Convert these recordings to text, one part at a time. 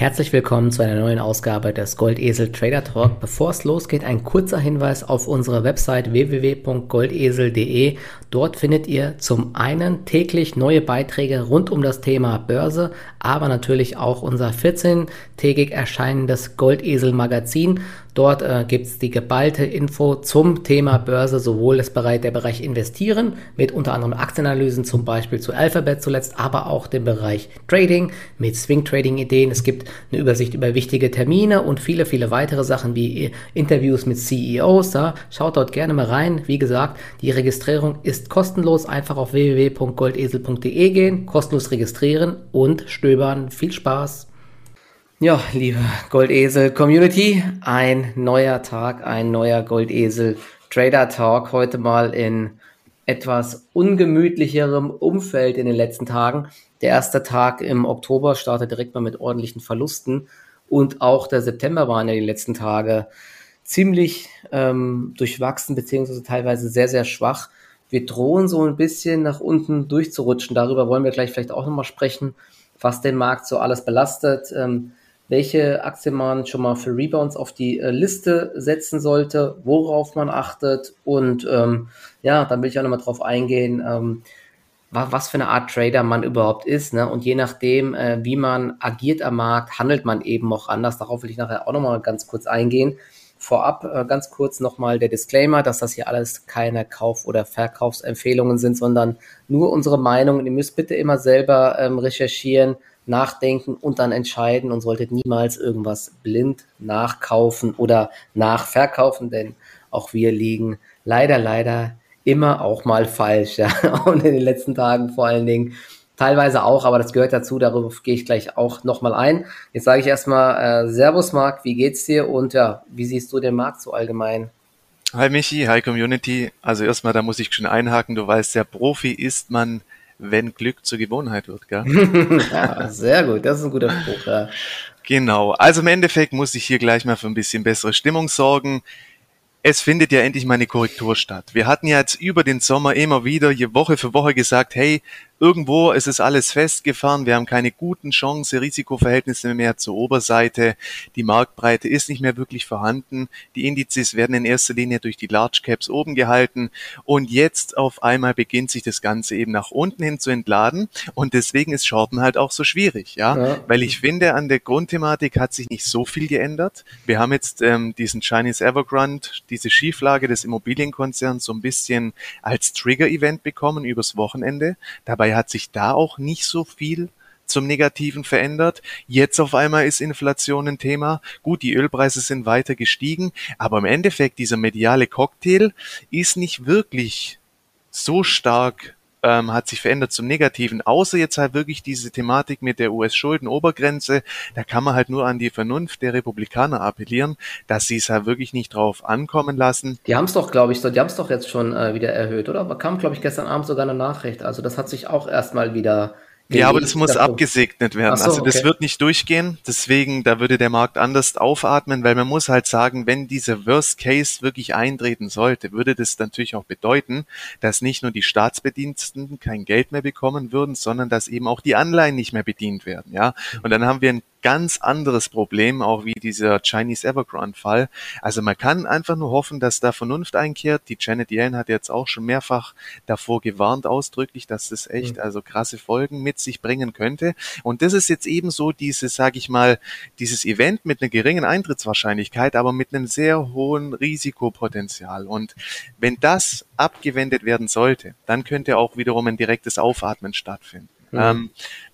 Herzlich willkommen zu einer neuen Ausgabe des Goldesel Trader Talk. Bevor es losgeht, ein kurzer Hinweis auf unsere Website www.goldesel.de. Dort findet ihr zum einen täglich neue Beiträge rund um das Thema Börse, aber natürlich auch unser 14-tägig erscheinendes Goldesel Magazin. Dort äh, gibt es die geballte Info zum Thema Börse, sowohl das Bereich, der Bereich Investieren mit unter anderem Aktienanalysen, zum Beispiel zu Alphabet zuletzt, aber auch dem Bereich Trading mit Swing Trading Ideen. Es gibt eine Übersicht über wichtige Termine und viele, viele weitere Sachen wie Interviews mit CEOs. Da schaut dort gerne mal rein. Wie gesagt, die Registrierung ist kostenlos. Einfach auf www.goldesel.de gehen, kostenlos registrieren und stöbern. Viel Spaß! Ja, liebe Goldesel Community, ein neuer Tag, ein neuer Goldesel Trader Talk. Heute mal in etwas ungemütlicherem Umfeld in den letzten Tagen. Der erste Tag im Oktober startet direkt mal mit ordentlichen Verlusten und auch der September waren ja die letzten Tage ziemlich ähm, durchwachsen beziehungsweise teilweise sehr, sehr schwach. Wir drohen so ein bisschen nach unten durchzurutschen. Darüber wollen wir gleich vielleicht auch nochmal sprechen, was den Markt so alles belastet. Ähm, welche Aktien man schon mal für Rebounds auf die äh, Liste setzen sollte, worauf man achtet und ähm, ja, dann will ich auch nochmal drauf eingehen, ähm, was für eine Art Trader man überhaupt ist. Ne? Und je nachdem, äh, wie man agiert am Markt, handelt man eben auch anders. Darauf will ich nachher auch nochmal ganz kurz eingehen. Vorab äh, ganz kurz nochmal der Disclaimer, dass das hier alles keine Kauf- oder Verkaufsempfehlungen sind, sondern nur unsere Meinung. ihr müsst bitte immer selber ähm, recherchieren, nachdenken und dann entscheiden und solltet niemals irgendwas blind nachkaufen oder nachverkaufen, denn auch wir liegen leider, leider immer auch mal falsch. Ja? Und in den letzten Tagen vor allen Dingen teilweise auch, aber das gehört dazu, darüber gehe ich gleich auch nochmal ein. Jetzt sage ich erstmal äh, Servus Marc, wie geht's dir und ja, wie siehst du den Markt so allgemein? Hi Michi, hi Community. Also erstmal, da muss ich schon einhaken, du weißt, der Profi ist man wenn Glück zur Gewohnheit wird, gell? ja, sehr gut, das ist ein guter Spruch, ja. Genau, also im Endeffekt muss ich hier gleich mal für ein bisschen bessere Stimmung sorgen. Es findet ja endlich mal eine Korrektur statt. Wir hatten ja jetzt über den Sommer immer wieder Woche für Woche gesagt, hey, Irgendwo ist es alles festgefahren. Wir haben keine guten Chance, Risikoverhältnisse mehr zur Oberseite. Die Marktbreite ist nicht mehr wirklich vorhanden. Die Indizes werden in erster Linie durch die Large Caps oben gehalten. Und jetzt auf einmal beginnt sich das Ganze eben nach unten hin zu entladen. Und deswegen ist Shorten halt auch so schwierig, ja. ja. Weil ich finde, an der Grundthematik hat sich nicht so viel geändert. Wir haben jetzt ähm, diesen Chinese Evergrande, diese Schieflage des Immobilienkonzerns so ein bisschen als Trigger-Event bekommen übers Wochenende. Dabei Dabei hat sich da auch nicht so viel zum Negativen verändert. Jetzt auf einmal ist Inflation ein Thema. Gut, die Ölpreise sind weiter gestiegen, aber im Endeffekt dieser mediale Cocktail ist nicht wirklich so stark ähm, hat sich verändert zum Negativen, außer jetzt halt wirklich diese Thematik mit der US-Schuldenobergrenze. Da kann man halt nur an die Vernunft der Republikaner appellieren, dass sie es halt wirklich nicht drauf ankommen lassen. Die haben es doch, glaube ich, so, die haben es doch jetzt schon äh, wieder erhöht, oder? Aber kam, glaube ich, gestern Abend sogar eine Nachricht. Also das hat sich auch erstmal wieder ja, aber das muss abgesegnet werden. So, also das okay. wird nicht durchgehen. Deswegen, da würde der Markt anders aufatmen, weil man muss halt sagen, wenn dieser Worst Case wirklich eintreten sollte, würde das natürlich auch bedeuten, dass nicht nur die Staatsbediensteten kein Geld mehr bekommen würden, sondern dass eben auch die Anleihen nicht mehr bedient werden. Ja, und dann haben wir ein ganz anderes Problem, auch wie dieser Chinese Evergrande-Fall. Also man kann einfach nur hoffen, dass da Vernunft einkehrt. Die Janet Yellen hat jetzt auch schon mehrfach davor gewarnt, ausdrücklich, dass das echt mhm. also krasse Folgen mit sich bringen könnte. Und das ist jetzt ebenso dieses, sage ich mal, dieses Event mit einer geringen Eintrittswahrscheinlichkeit, aber mit einem sehr hohen Risikopotenzial. Und wenn das abgewendet werden sollte, dann könnte auch wiederum ein direktes Aufatmen stattfinden. Mhm. Ähm,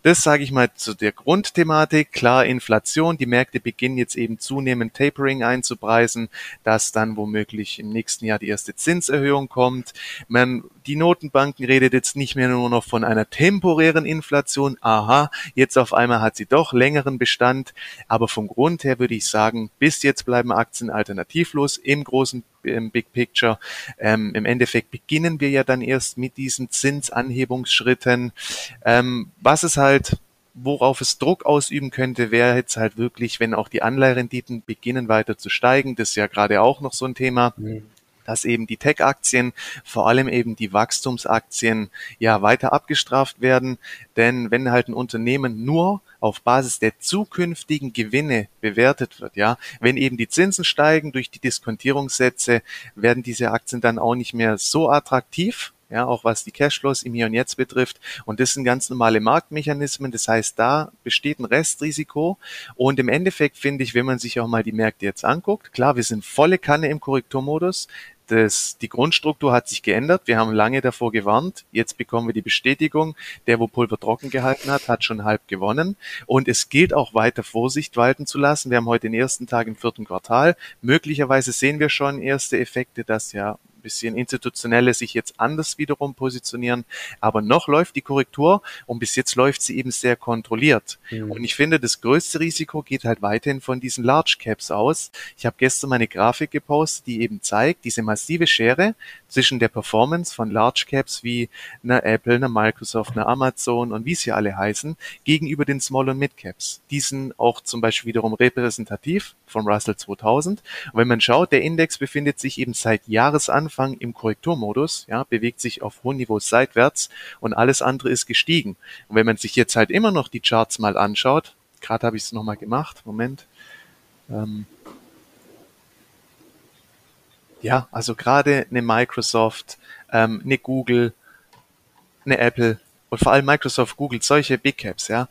das sage ich mal zu der Grundthematik. Klar, Inflation, die Märkte beginnen jetzt eben zunehmend Tapering einzupreisen, dass dann womöglich im nächsten Jahr die erste Zinserhöhung kommt. Man, die Notenbanken redet jetzt nicht mehr nur noch von einer temporären Inflation. Aha, jetzt auf einmal hat sie doch längeren Bestand. Aber vom Grund her würde ich sagen, bis jetzt bleiben Aktien alternativlos im großen im Big Picture. Ähm, Im Endeffekt beginnen wir ja dann erst mit diesen Zinsanhebungsschritten. Ähm, was es halt worauf es Druck ausüben könnte, wäre jetzt halt wirklich, wenn auch die Anleiherenditen beginnen weiter zu steigen. Das ist ja gerade auch noch so ein Thema. Mhm dass eben die Tech-Aktien, vor allem eben die Wachstumsaktien, ja weiter abgestraft werden. Denn wenn halt ein Unternehmen nur auf Basis der zukünftigen Gewinne bewertet wird, ja, wenn eben die Zinsen steigen durch die Diskontierungssätze, werden diese Aktien dann auch nicht mehr so attraktiv ja, auch was die Cashflows im Hier und Jetzt betrifft. Und das sind ganz normale Marktmechanismen. Das heißt, da besteht ein Restrisiko. Und im Endeffekt finde ich, wenn man sich auch mal die Märkte jetzt anguckt, klar, wir sind volle Kanne im Korrekturmodus. Das, die Grundstruktur hat sich geändert. Wir haben lange davor gewarnt. Jetzt bekommen wir die Bestätigung. Der, wo Pulver trocken gehalten hat, hat schon halb gewonnen. Und es gilt auch weiter Vorsicht walten zu lassen. Wir haben heute den ersten Tag im vierten Quartal. Möglicherweise sehen wir schon erste Effekte, dass ja bisschen institutionelle sich jetzt anders wiederum positionieren. Aber noch läuft die Korrektur und bis jetzt läuft sie eben sehr kontrolliert. Mhm. Und ich finde, das größte Risiko geht halt weiterhin von diesen Large Caps aus. Ich habe gestern meine Grafik gepostet, die eben zeigt, diese massive Schere zwischen der Performance von Large Caps wie einer Apple, einer Microsoft, einer Amazon und wie sie alle heißen, gegenüber den Small und Mid Caps. Die sind auch zum Beispiel wiederum repräsentativ vom Russell 2000. Und wenn man schaut, der Index befindet sich eben seit Jahresanfang Anfang im Korrekturmodus, ja, bewegt sich auf hohen Niveaus seitwärts und alles andere ist gestiegen. Und wenn man sich jetzt halt immer noch die Charts mal anschaut, gerade habe ich es nochmal gemacht, Moment. Ähm, ja, also gerade eine Microsoft, ähm, eine Google, eine Apple und vor allem Microsoft, Google, solche Big Caps, ja,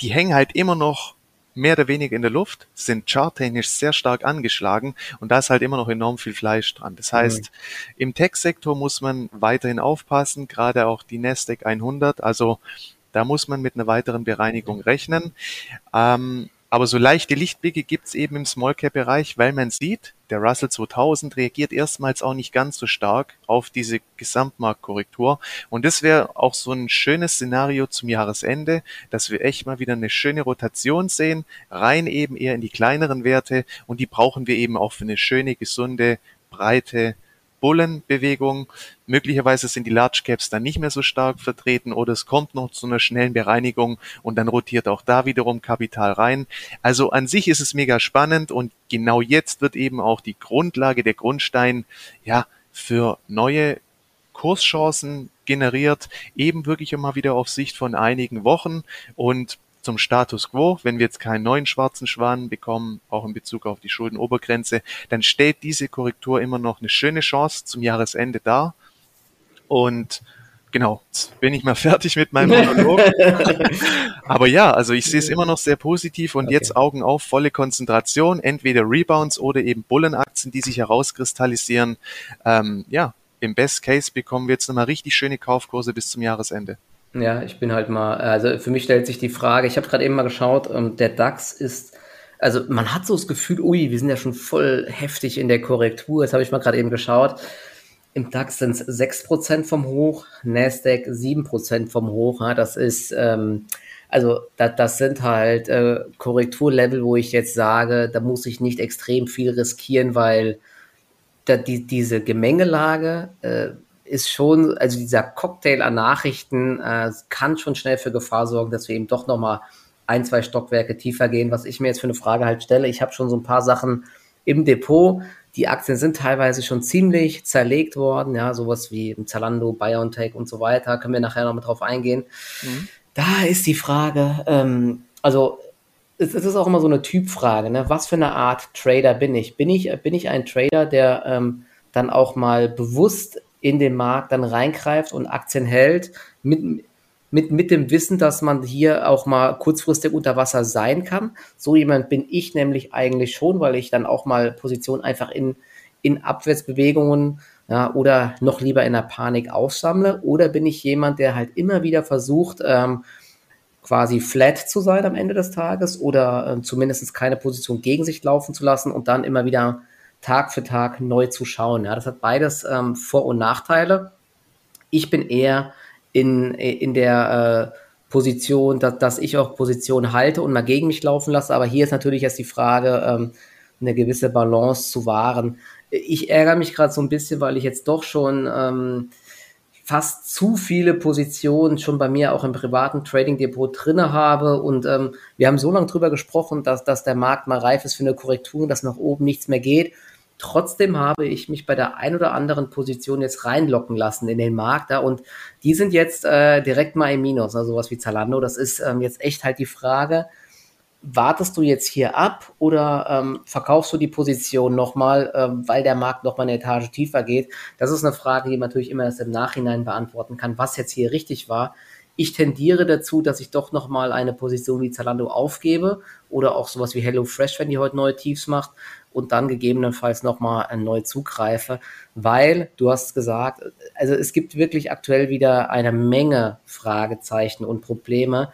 die hängen halt immer noch mehr oder weniger in der Luft, sind charttechnisch sehr stark angeschlagen und da ist halt immer noch enorm viel Fleisch dran. Das heißt, mhm. im Tech-Sektor muss man weiterhin aufpassen, gerade auch die Nasdaq 100, also da muss man mit einer weiteren Bereinigung rechnen. Ähm, aber so leichte Lichtblicke gibt's eben im Small Cap Bereich, weil man sieht, der Russell 2000 reagiert erstmals auch nicht ganz so stark auf diese Gesamtmarktkorrektur. Und das wäre auch so ein schönes Szenario zum Jahresende, dass wir echt mal wieder eine schöne Rotation sehen, rein eben eher in die kleineren Werte. Und die brauchen wir eben auch für eine schöne, gesunde, breite Bullenbewegung. Möglicherweise sind die Large Caps dann nicht mehr so stark vertreten oder es kommt noch zu einer schnellen Bereinigung und dann rotiert auch da wiederum Kapital rein. Also an sich ist es mega spannend und genau jetzt wird eben auch die Grundlage, der Grundstein, ja, für neue Kurschancen generiert, eben wirklich immer wieder auf Sicht von einigen Wochen und zum Status quo, wenn wir jetzt keinen neuen schwarzen Schwan bekommen, auch in Bezug auf die Schuldenobergrenze, dann stellt diese Korrektur immer noch eine schöne Chance zum Jahresende dar. Und genau, jetzt bin ich mal fertig mit meinem Monolog. Aber ja, also ich sehe es immer noch sehr positiv und okay. jetzt Augen auf, volle Konzentration, entweder Rebounds oder eben Bullenaktien, die sich herauskristallisieren. Ähm, ja, im Best Case bekommen wir jetzt nochmal richtig schöne Kaufkurse bis zum Jahresende. Ja, ich bin halt mal, also für mich stellt sich die Frage, ich habe gerade eben mal geschaut, ähm, der DAX ist, also man hat so das Gefühl, ui, wir sind ja schon voll heftig in der Korrektur. Jetzt habe ich mal gerade eben geschaut. Im DAX sind es 6% vom Hoch, Nasdaq 7% vom Hoch. Das ist, ähm, also das, das sind halt äh, Korrekturlevel, wo ich jetzt sage, da muss ich nicht extrem viel riskieren, weil da, die, diese Gemengelage äh, ist schon, also dieser Cocktail an Nachrichten äh, kann schon schnell für Gefahr sorgen, dass wir eben doch nochmal ein, zwei Stockwerke tiefer gehen. Was ich mir jetzt für eine Frage halt stelle, ich habe schon so ein paar Sachen im Depot. Die Aktien sind teilweise schon ziemlich zerlegt worden, ja, sowas wie Zalando, BioNTech und so weiter. Können wir nachher noch mal drauf eingehen. Mhm. Da ist die Frage, ähm, also es, es, ist auch immer so eine Typfrage, ne? Was für eine Art Trader bin ich? Bin ich, bin ich ein Trader, der ähm, dann auch mal bewusst in den Markt dann reingreift und Aktien hält, mit, mit, mit dem Wissen, dass man hier auch mal kurzfristig unter Wasser sein kann. So jemand bin ich nämlich eigentlich schon, weil ich dann auch mal Positionen einfach in, in Abwärtsbewegungen ja, oder noch lieber in der Panik aufsammle. Oder bin ich jemand, der halt immer wieder versucht, ähm, quasi flat zu sein am Ende des Tages oder äh, zumindest keine Position gegen sich laufen zu lassen und dann immer wieder Tag für Tag neu zu schauen. Ja, das hat beides ähm, Vor- und Nachteile. Ich bin eher in, in der äh, Position, dass, dass ich auch Positionen halte und mal gegen mich laufen lasse. Aber hier ist natürlich jetzt die Frage, ähm, eine gewisse Balance zu wahren. Ich ärgere mich gerade so ein bisschen, weil ich jetzt doch schon ähm, fast zu viele Positionen schon bei mir auch im privaten Trading Depot drinne habe. Und ähm, wir haben so lange drüber gesprochen, dass, dass der Markt mal reif ist für eine Korrektur, dass nach oben nichts mehr geht. Trotzdem habe ich mich bei der ein oder anderen Position jetzt reinlocken lassen in den Markt da und die sind jetzt äh, direkt mal im Minus, also sowas wie Zalando. Das ist ähm, jetzt echt halt die Frage, wartest du jetzt hier ab oder ähm, verkaufst du die Position nochmal, ähm, weil der Markt nochmal eine Etage tiefer geht? Das ist eine Frage, die man natürlich immer erst im Nachhinein beantworten kann, was jetzt hier richtig war. Ich tendiere dazu, dass ich doch nochmal eine Position wie Zalando aufgebe oder auch sowas wie HelloFresh, wenn die heute neue Tiefs macht und dann gegebenenfalls nochmal neu zugreife, weil du hast gesagt, also es gibt wirklich aktuell wieder eine Menge Fragezeichen und Probleme,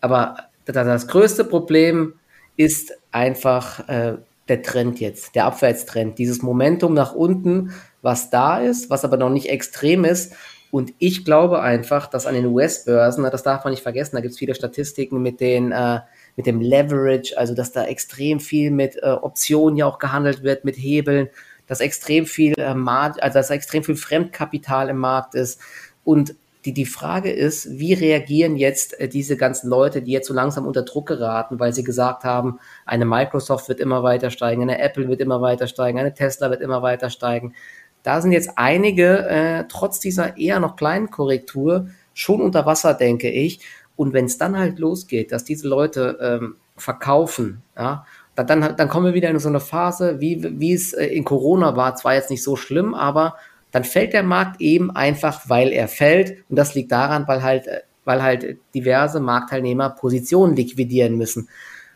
aber das größte Problem ist einfach äh, der Trend jetzt, der Abwärtstrend, dieses Momentum nach unten, was da ist, was aber noch nicht extrem ist und ich glaube einfach, dass an den US-Börsen, das darf man nicht vergessen, da gibt es viele Statistiken mit den äh, mit dem Leverage, also dass da extrem viel mit äh, Optionen ja auch gehandelt wird, mit Hebeln, dass extrem viel äh, also dass extrem viel Fremdkapital im Markt ist. Und die, die Frage ist, wie reagieren jetzt äh, diese ganzen Leute, die jetzt so langsam unter Druck geraten, weil sie gesagt haben, eine Microsoft wird immer weiter steigen, eine Apple wird immer weiter steigen, eine Tesla wird immer weiter steigen. Da sind jetzt einige, äh, trotz dieser eher noch kleinen Korrektur, schon unter Wasser, denke ich. Und wenn es dann halt losgeht, dass diese Leute ähm, verkaufen, ja, dann, dann kommen wir wieder in so eine Phase, wie, wie es äh, in Corona war. Zwar jetzt nicht so schlimm, aber dann fällt der Markt eben einfach, weil er fällt. Und das liegt daran, weil halt, weil halt diverse Marktteilnehmer Positionen liquidieren müssen.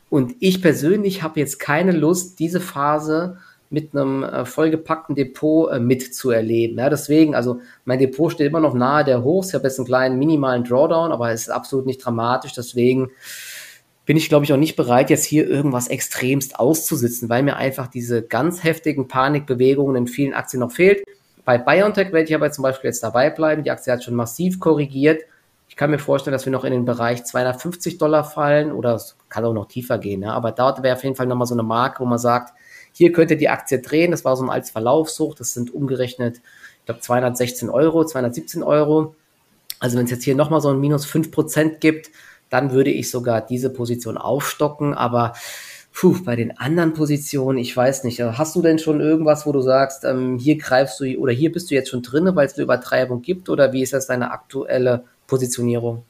Und ich persönlich habe jetzt keine Lust, diese Phase mit einem äh, vollgepackten Depot äh, mitzuerleben. Ja, deswegen, also mein Depot steht immer noch nahe der Hochs. Ich habe jetzt einen kleinen minimalen Drawdown, aber es ist absolut nicht dramatisch. Deswegen bin ich, glaube ich, auch nicht bereit, jetzt hier irgendwas extremst auszusitzen, weil mir einfach diese ganz heftigen Panikbewegungen in vielen Aktien noch fehlt. Bei BioNTech werde ich aber zum Beispiel jetzt dabei bleiben. Die Aktie hat schon massiv korrigiert. Ich kann mir vorstellen, dass wir noch in den Bereich 250 Dollar fallen oder es kann auch noch tiefer gehen. Ne? Aber dort wäre auf jeden Fall nochmal so eine Marke, wo man sagt, hier könnte die Aktie drehen. Das war so ein als Verlaufssucht. Das sind umgerechnet, ich glaube, 216 Euro, 217 Euro. Also wenn es jetzt hier nochmal so ein minus 5% gibt, dann würde ich sogar diese Position aufstocken. Aber puh, bei den anderen Positionen, ich weiß nicht. Hast du denn schon irgendwas, wo du sagst, ähm, hier greifst du oder hier bist du jetzt schon drinne, weil es eine Übertreibung gibt? Oder wie ist das deine aktuelle Positionierung?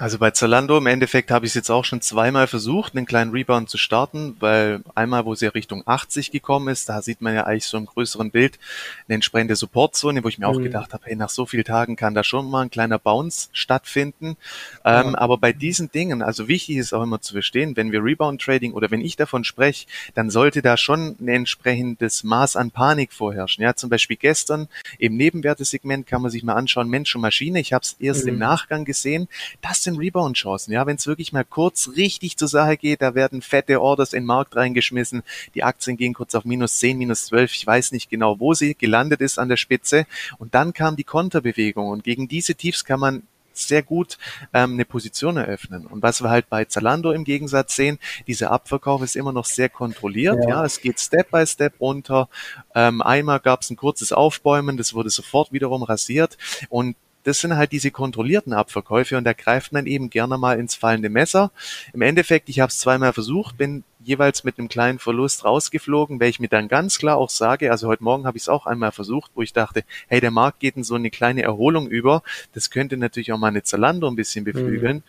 Also bei Zalando im Endeffekt habe ich es jetzt auch schon zweimal versucht, einen kleinen Rebound zu starten, weil einmal, wo sie Richtung 80 gekommen ist, da sieht man ja eigentlich so im größeren Bild eine entsprechende Supportzone, wo ich mir mhm. auch gedacht habe, hey, nach so vielen Tagen kann da schon mal ein kleiner Bounce stattfinden. Ja. Ähm, aber bei diesen Dingen, also wichtig ist auch immer zu verstehen, wenn wir Rebound Trading oder wenn ich davon spreche, dann sollte da schon ein entsprechendes Maß an Panik vorherrschen. Ja, zum Beispiel gestern im Nebenwertesegment kann man sich mal anschauen, Mensch und Maschine, ich habe es erst mhm. im Nachgang gesehen, das sind Rebound-Chancen. Ja, wenn es wirklich mal kurz richtig zur Sache geht, da werden fette Orders in den Markt reingeschmissen. Die Aktien gehen kurz auf minus 10, minus 12. Ich weiß nicht genau, wo sie gelandet ist an der Spitze. Und dann kam die Konterbewegung. Und gegen diese Tiefs kann man sehr gut ähm, eine Position eröffnen. Und was wir halt bei Zalando im Gegensatz sehen, dieser Abverkauf ist immer noch sehr kontrolliert. Ja, ja es geht Step by Step runter. Ähm, einmal gab es ein kurzes Aufbäumen, das wurde sofort wiederum rasiert. Und das sind halt diese kontrollierten Abverkäufe und da greift man eben gerne mal ins fallende Messer. Im Endeffekt, ich habe es zweimal versucht, bin jeweils mit einem kleinen Verlust rausgeflogen, weil ich mir dann ganz klar auch sage, also heute Morgen habe ich es auch einmal versucht, wo ich dachte, hey, der Markt geht in so eine kleine Erholung über. Das könnte natürlich auch meine Zalando ein bisschen beflügeln. Mhm.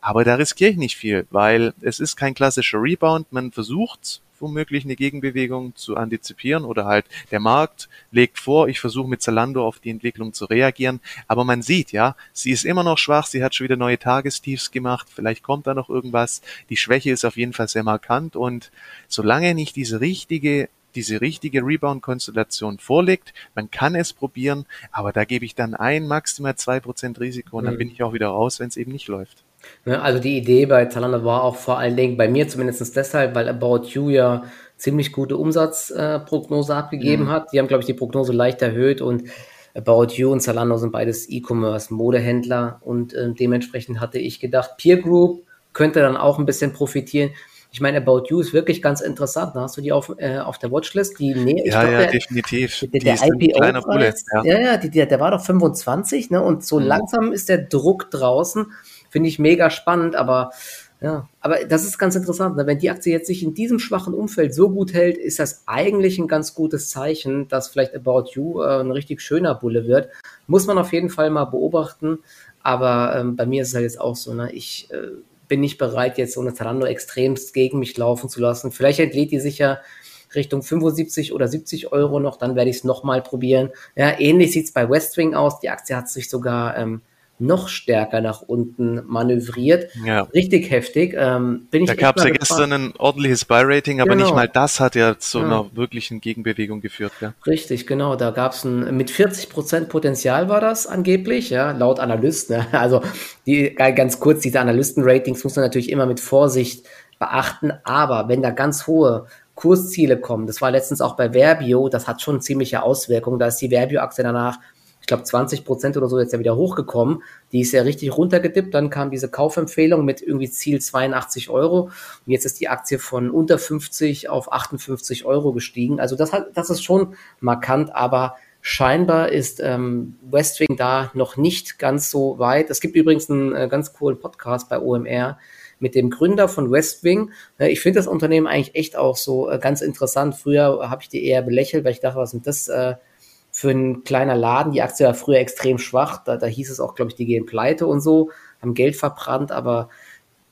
Aber da riskiere ich nicht viel, weil es ist kein klassischer Rebound. Man versucht womöglich eine Gegenbewegung zu antizipieren oder halt der Markt legt vor, ich versuche mit Zalando auf die Entwicklung zu reagieren, aber man sieht, ja, sie ist immer noch schwach, sie hat schon wieder neue Tagestiefs gemacht, vielleicht kommt da noch irgendwas, die Schwäche ist auf jeden Fall sehr markant und solange nicht diese richtige diese richtige Rebound-Konstellation vorliegt. Man kann es probieren, aber da gebe ich dann ein, maximal zwei Prozent Risiko und dann mhm. bin ich auch wieder raus, wenn es eben nicht läuft. Ne, also die Idee bei Zalando war auch vor allen Dingen bei mir zumindest deshalb, weil About You ja ziemlich gute Umsatzprognose äh, abgegeben mhm. hat. Die haben, glaube ich, die Prognose leicht erhöht und About You und Zalando sind beides E-Commerce-Modehändler und äh, dementsprechend hatte ich gedacht, Peer Group könnte dann auch ein bisschen profitieren. Ich meine, About You ist wirklich ganz interessant. Da hast du die auf, äh, auf der Watchlist. Die, nee, ja, glaub, ja, der, definitiv. Der, der IPO-Preis, ja. ja, ja, die, der, der war doch 25, ne? Und so mhm. langsam ist der Druck draußen. Finde ich mega spannend, aber Ja, aber das ist ganz interessant. Ne? Wenn die Aktie jetzt sich in diesem schwachen Umfeld so gut hält, ist das eigentlich ein ganz gutes Zeichen, dass vielleicht About You äh, ein richtig schöner Bulle wird. Muss man auf jeden Fall mal beobachten. Aber ähm, bei mir ist es halt jetzt auch so, ne? ich äh, bin nicht bereit, jetzt so eine Zalando extremst gegen mich laufen zu lassen. Vielleicht entlädt die sich ja Richtung 75 oder 70 Euro noch, dann werde ich es nochmal probieren. Ja, ähnlich sieht es bei Westwing aus. Die Aktie hat sich sogar ähm, noch stärker nach unten manövriert. Ja. Richtig heftig. Ähm, bin ich da gab es ja gestern ein ordentliches Buy-Rating, aber genau. nicht mal das hat ja zu ja. einer wirklichen Gegenbewegung geführt. Ja. Richtig, genau. Da gab es ein mit 40 Prozent Potenzial war das angeblich, ja, laut Analysten. Also die ganz kurz, diese Analysten-Ratings muss man natürlich immer mit Vorsicht beachten, aber wenn da ganz hohe Kursziele kommen, das war letztens auch bei Verbio, das hat schon ziemliche Auswirkungen. Da ist die Verbio-Aktie danach ich glaube 20 Prozent oder so jetzt ja wieder hochgekommen. Die ist ja richtig runtergedippt. Dann kam diese Kaufempfehlung mit irgendwie Ziel 82 Euro. Und jetzt ist die Aktie von unter 50 auf 58 Euro gestiegen. Also das hat, das ist schon markant, aber scheinbar ist ähm, Westwing da noch nicht ganz so weit. Es gibt übrigens einen äh, ganz coolen Podcast bei OMR mit dem Gründer von Westwing. Äh, ich finde das Unternehmen eigentlich echt auch so äh, ganz interessant. Früher habe ich die eher belächelt, weil ich dachte, was sind das äh, für ein kleiner Laden. Die Aktie war früher extrem schwach. Da, da hieß es auch, glaube ich, die gehen pleite und so, haben Geld verbrannt, aber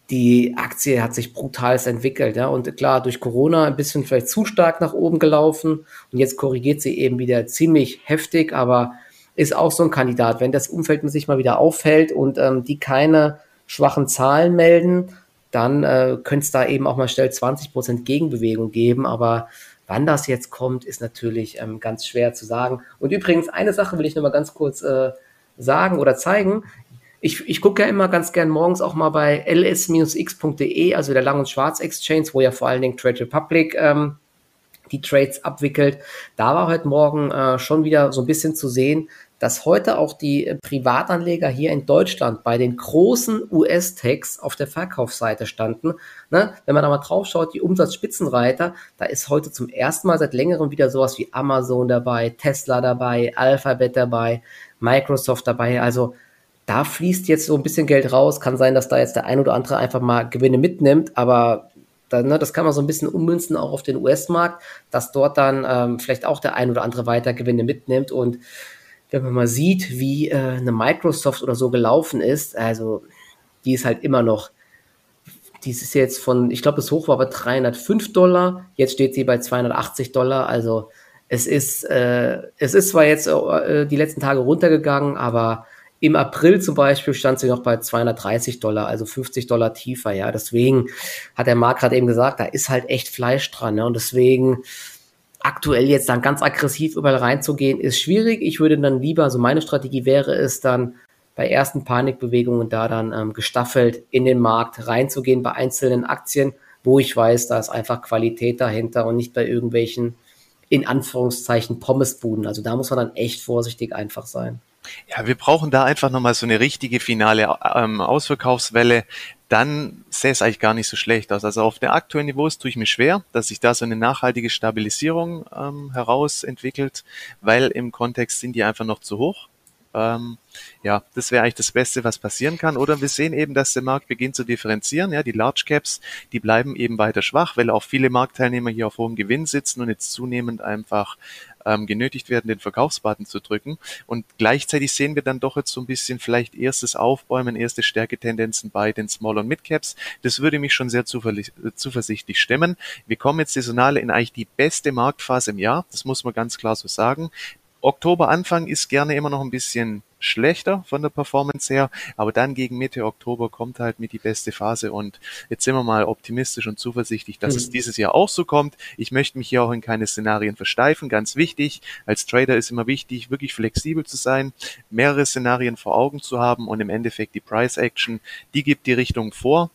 die Aktie hat sich brutalst entwickelt, ja. Und klar, durch Corona ein bisschen vielleicht zu stark nach oben gelaufen. Und jetzt korrigiert sie eben wieder ziemlich heftig, aber ist auch so ein Kandidat. Wenn das Umfeld sich mal wieder auffällt und ähm, die keine schwachen Zahlen melden, dann äh, könnte es da eben auch mal schnell 20% Gegenbewegung geben. Aber Wann das jetzt kommt, ist natürlich ähm, ganz schwer zu sagen. Und übrigens, eine Sache will ich noch mal ganz kurz äh, sagen oder zeigen. Ich, ich gucke ja immer ganz gern morgens auch mal bei ls-x.de, also der Lang- und Schwarz-Exchange, wo ja vor allen Dingen Trade Republic ähm, die Trades abwickelt. Da war heute Morgen äh, schon wieder so ein bisschen zu sehen, dass heute auch die äh, Privatanleger hier in Deutschland bei den großen US-Techs auf der Verkaufsseite standen. Ne? Wenn man da mal drauf schaut, die Umsatzspitzenreiter, da ist heute zum ersten Mal seit längerem wieder sowas wie Amazon dabei, Tesla dabei, Alphabet dabei, Microsoft dabei. Also da fließt jetzt so ein bisschen Geld raus. Kann sein, dass da jetzt der ein oder andere einfach mal Gewinne mitnimmt, aber dann, ne, das kann man so ein bisschen ummünzen auch auf den US-Markt, dass dort dann ähm, vielleicht auch der ein oder andere weiter Gewinne mitnimmt. Und wenn man mal sieht, wie äh, eine Microsoft oder so gelaufen ist, also die ist halt immer noch, die ist jetzt von, ich glaube, das Hoch war bei 305 Dollar, jetzt steht sie bei 280 Dollar, also es ist, äh, es ist zwar jetzt äh, die letzten Tage runtergegangen, aber im April zum Beispiel stand sie noch bei 230 Dollar, also 50 Dollar tiefer, ja. Deswegen hat der Markt gerade eben gesagt, da ist halt echt Fleisch dran, ne? Und deswegen aktuell jetzt dann ganz aggressiv überall reinzugehen, ist schwierig. Ich würde dann lieber, also meine Strategie wäre es dann, bei ersten Panikbewegungen da dann ähm, gestaffelt in den Markt reinzugehen bei einzelnen Aktien, wo ich weiß, da ist einfach Qualität dahinter und nicht bei irgendwelchen in Anführungszeichen Pommesbuden. Also da muss man dann echt vorsichtig einfach sein. Ja, wir brauchen da einfach nochmal so eine richtige finale ähm, Ausverkaufswelle. Dann sähe es eigentlich gar nicht so schlecht aus. Also auf der aktuellen Niveaus tue ich mir schwer, dass sich da so eine nachhaltige Stabilisierung ähm, herausentwickelt, weil im Kontext sind die einfach noch zu hoch. Ähm, ja, das wäre eigentlich das Beste, was passieren kann. Oder wir sehen eben, dass der Markt beginnt zu differenzieren. Ja, die Large Caps, die bleiben eben weiter schwach, weil auch viele Marktteilnehmer hier auf hohem Gewinn sitzen und jetzt zunehmend einfach ähm, genötigt werden, den Verkaufsbutton zu drücken. Und gleichzeitig sehen wir dann doch jetzt so ein bisschen vielleicht erstes Aufbäumen, erste Stärketendenzen bei den Small- und Mid-Caps. Das würde mich schon sehr zuversichtlich stemmen. Wir kommen jetzt saisonal in eigentlich die beste Marktphase im Jahr. Das muss man ganz klar so sagen. Oktober Anfang ist gerne immer noch ein bisschen schlechter von der Performance her, aber dann gegen Mitte Oktober kommt halt mit die beste Phase und jetzt sind wir mal optimistisch und zuversichtlich, dass mhm. es dieses Jahr auch so kommt. Ich möchte mich hier auch in keine Szenarien versteifen, ganz wichtig. Als Trader ist immer wichtig, wirklich flexibel zu sein, mehrere Szenarien vor Augen zu haben und im Endeffekt die Price Action, die gibt die Richtung vor.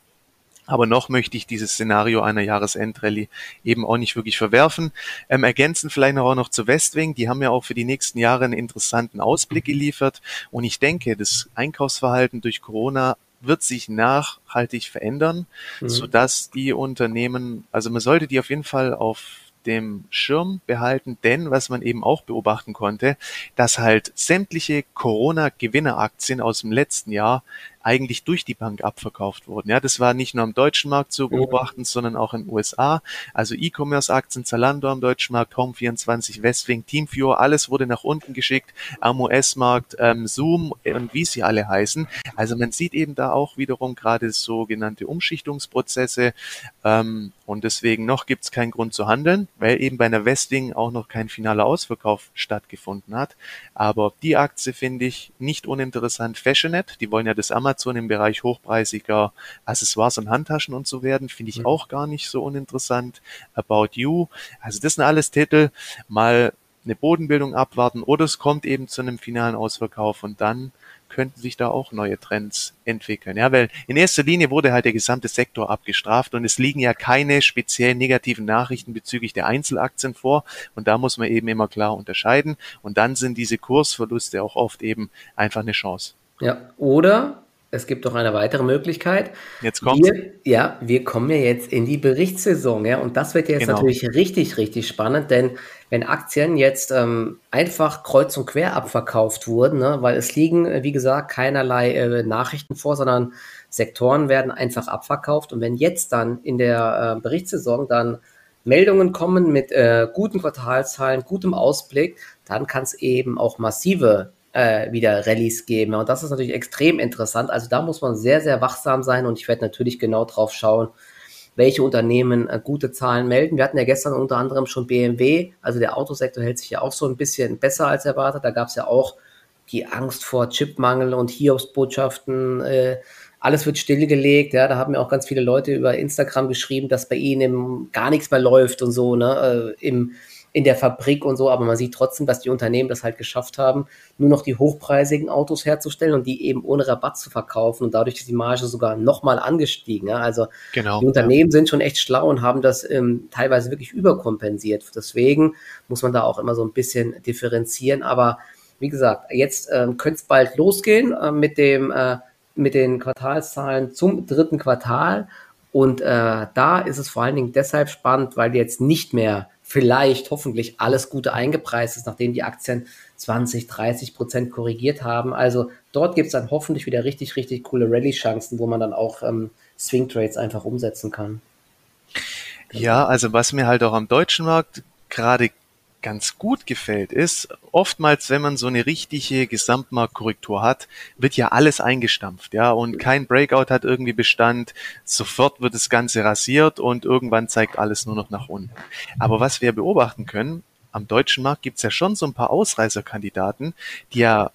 Aber noch möchte ich dieses Szenario einer Jahresendrallye eben auch nicht wirklich verwerfen. Ähm, ergänzen vielleicht noch auch noch zu Westwing. Die haben ja auch für die nächsten Jahre einen interessanten Ausblick geliefert. Und ich denke, das Einkaufsverhalten durch Corona wird sich nachhaltig verändern, mhm. sodass die Unternehmen, also man sollte die auf jeden Fall auf dem Schirm behalten, denn was man eben auch beobachten konnte, dass halt sämtliche Corona-Gewinneraktien aus dem letzten Jahr eigentlich durch die Bank abverkauft wurden. Ja, das war nicht nur am deutschen Markt zu beobachten, sondern auch in den USA. Also E-Commerce-Aktien, Zalando am deutschen Markt, Home24, Westwing, Teamviewer, alles wurde nach unten geschickt, am US-Markt, ähm, Zoom und wie sie alle heißen. Also man sieht eben da auch wiederum gerade sogenannte Umschichtungsprozesse ähm, und deswegen noch gibt es keinen Grund zu handeln, weil eben bei einer Westwing auch noch kein finaler Ausverkauf stattgefunden hat. Aber die Aktie finde ich nicht uninteressant. Fashionet, die wollen ja das Amazon im Bereich hochpreisiger Accessoires und Handtaschen und so werden, finde ich mhm. auch gar nicht so uninteressant. About You, also das sind alles Titel, mal eine Bodenbildung abwarten oder es kommt eben zu einem finalen Ausverkauf und dann könnten sich da auch neue Trends entwickeln. Ja, weil in erster Linie wurde halt der gesamte Sektor abgestraft und es liegen ja keine speziell negativen Nachrichten bezüglich der Einzelaktien vor und da muss man eben immer klar unterscheiden und dann sind diese Kursverluste auch oft eben einfach eine Chance. Ja, oder es gibt noch eine weitere Möglichkeit. Jetzt kommt Ja, wir kommen ja jetzt in die Berichtssaison, ja, und das wird jetzt genau. natürlich richtig, richtig spannend, denn wenn Aktien jetzt ähm, einfach kreuz und quer abverkauft wurden, ne, weil es liegen, äh, wie gesagt, keinerlei äh, Nachrichten vor, sondern Sektoren werden einfach abverkauft. Und wenn jetzt dann in der äh, Berichtssaison dann Meldungen kommen mit äh, guten Quartalzahlen, gutem Ausblick, dann kann es eben auch massive äh, wieder Rallyes geben. Und das ist natürlich extrem interessant. Also da muss man sehr, sehr wachsam sein und ich werde natürlich genau drauf schauen, welche Unternehmen äh, gute Zahlen melden. Wir hatten ja gestern unter anderem schon BMW, also der Autosektor hält sich ja auch so ein bisschen besser als erwartet. Da gab es ja auch die Angst vor Chipmangel und Hiobsbotschaften. Äh, alles wird stillgelegt. Ja, da haben mir auch ganz viele Leute über Instagram geschrieben, dass bei ihnen gar nichts mehr läuft und so. Ne, äh, im in der Fabrik und so, aber man sieht trotzdem, dass die Unternehmen das halt geschafft haben, nur noch die hochpreisigen Autos herzustellen und die eben ohne Rabatt zu verkaufen und dadurch ist die Marge sogar nochmal angestiegen. Ja? Also genau, die Unternehmen ja. sind schon echt schlau und haben das ähm, teilweise wirklich überkompensiert. Deswegen muss man da auch immer so ein bisschen differenzieren, aber wie gesagt, jetzt ähm, könnte es bald losgehen äh, mit dem äh, mit den Quartalszahlen zum dritten Quartal und äh, da ist es vor allen Dingen deshalb spannend, weil jetzt nicht mehr vielleicht hoffentlich alles Gute eingepreist ist, nachdem die Aktien 20, 30 Prozent korrigiert haben. Also dort gibt es dann hoffentlich wieder richtig, richtig coole Rallye-Chancen, wo man dann auch ähm, Swing Trades einfach umsetzen kann. Ja, also was mir halt auch am deutschen Markt gerade ganz gut gefällt, ist, oftmals, wenn man so eine richtige Gesamtmarktkorrektur hat, wird ja alles eingestampft, ja, und kein Breakout hat irgendwie Bestand, sofort wird das Ganze rasiert und irgendwann zeigt alles nur noch nach unten. Aber was wir beobachten können, am deutschen Markt gibt's ja schon so ein paar Ausreißerkandidaten, die ja